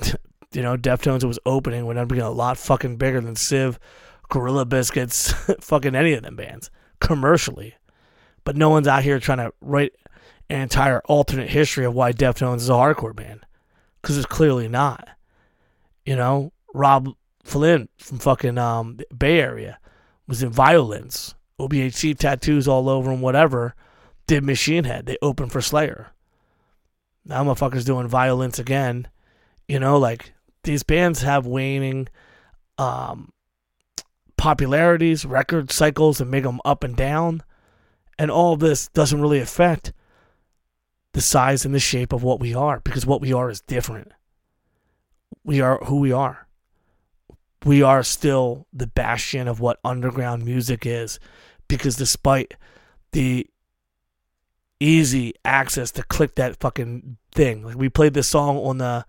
you know, Deftones was opening would end up being a lot fucking bigger than Civ, Gorilla Biscuits, fucking any of them bands commercially. But no one's out here trying to write an entire alternate history of why Deftones is a hardcore band. Because it's clearly not. You know, Robb Flynn from fucking um, Bay Area was in Violence. OBHC tattoos all over him, whatever. Did Machine Head. They opened for Slayer. Now motherfuckers doing Violence again. You know, like these bands have waning um, popularities, record cycles, and make them up and down. And all this doesn't really affect the size and the shape of what we are because what we are is different. We are who we are. We are still the bastion of what underground music is because despite the easy access to click that fucking thing, like we played this song on the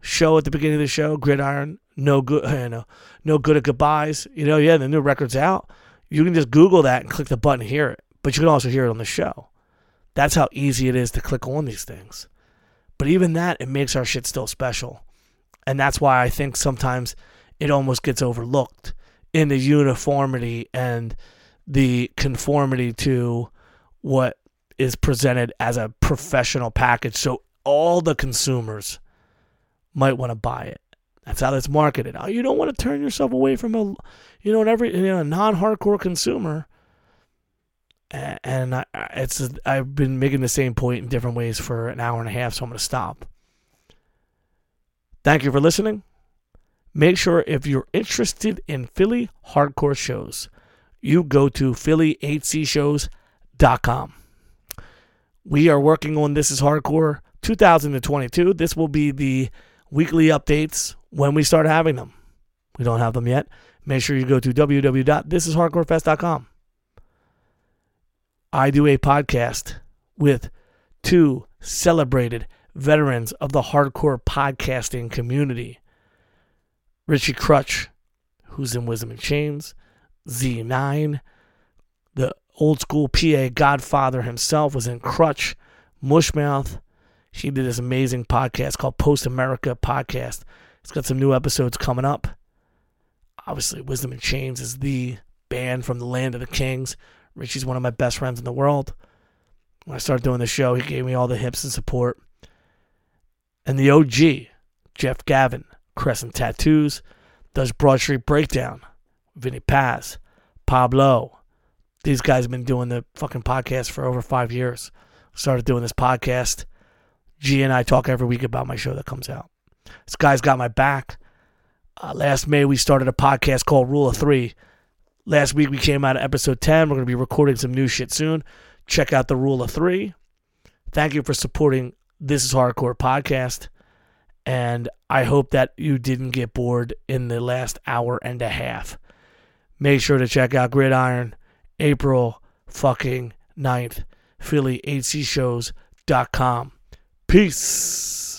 show at the beginning of the show, Gridiron, no good, you know, no good at goodbyes. You know, yeah, the new record's out. You can just Google that and click the button and hear it, but you can also hear it on the show. That's how easy it is to click on these things. But even that, it makes our shit still special. And that's why I think sometimes it almost gets overlooked in the uniformity and the conformity to what is presented as a professional package. So all the consumers might want to buy it. That's how it's marketed. Oh, you don't want to turn yourself away from a, you know, every you know, non-hardcore consumer and I, it's I've been making the same point in different ways for an hour and a half, so I'm going to stop. Thank you for listening. Make sure if you're interested in Philly hardcore shows, you go to phillyhcshows.com. We are working on This is Hardcore 2022. This will be the weekly updates when we start having them. We don't have them yet. Make sure you go to www.thisishardcorefest.com. I do a podcast with two celebrated veterans of the hardcore podcasting community Richie Krutch, who's in Wisdom in Chains, Z9, the old school PA godfather himself was in Crutch, Mushmouth. She did this amazing podcast called Post America Podcast. It's got some new episodes coming up. Obviously, Wisdom in Chains is the band from the land of the kings. Richie's one of my best friends in the world. When I started doing the show, he gave me all the hips and support. And the OG, Jeff Gavin, Crescent Tattoos, does Broad Street Breakdown. Vinny Paz, Pablo. These guys have been doing the fucking podcast for over five years. Started doing this podcast. G and I talk every week about my show that comes out. This guy's got my back. Uh, last May, we started a podcast called Rule of Three Last week we came out of episode 10. We're going to be recording some new shit soon. Check out the Rule of Three. Thank you for supporting This is Hardcore podcast. And I hope that you didn't get bored in the last hour and a half. Make sure to check out Gridiron April fucking 9th, Phillyhcshows.com. Peace.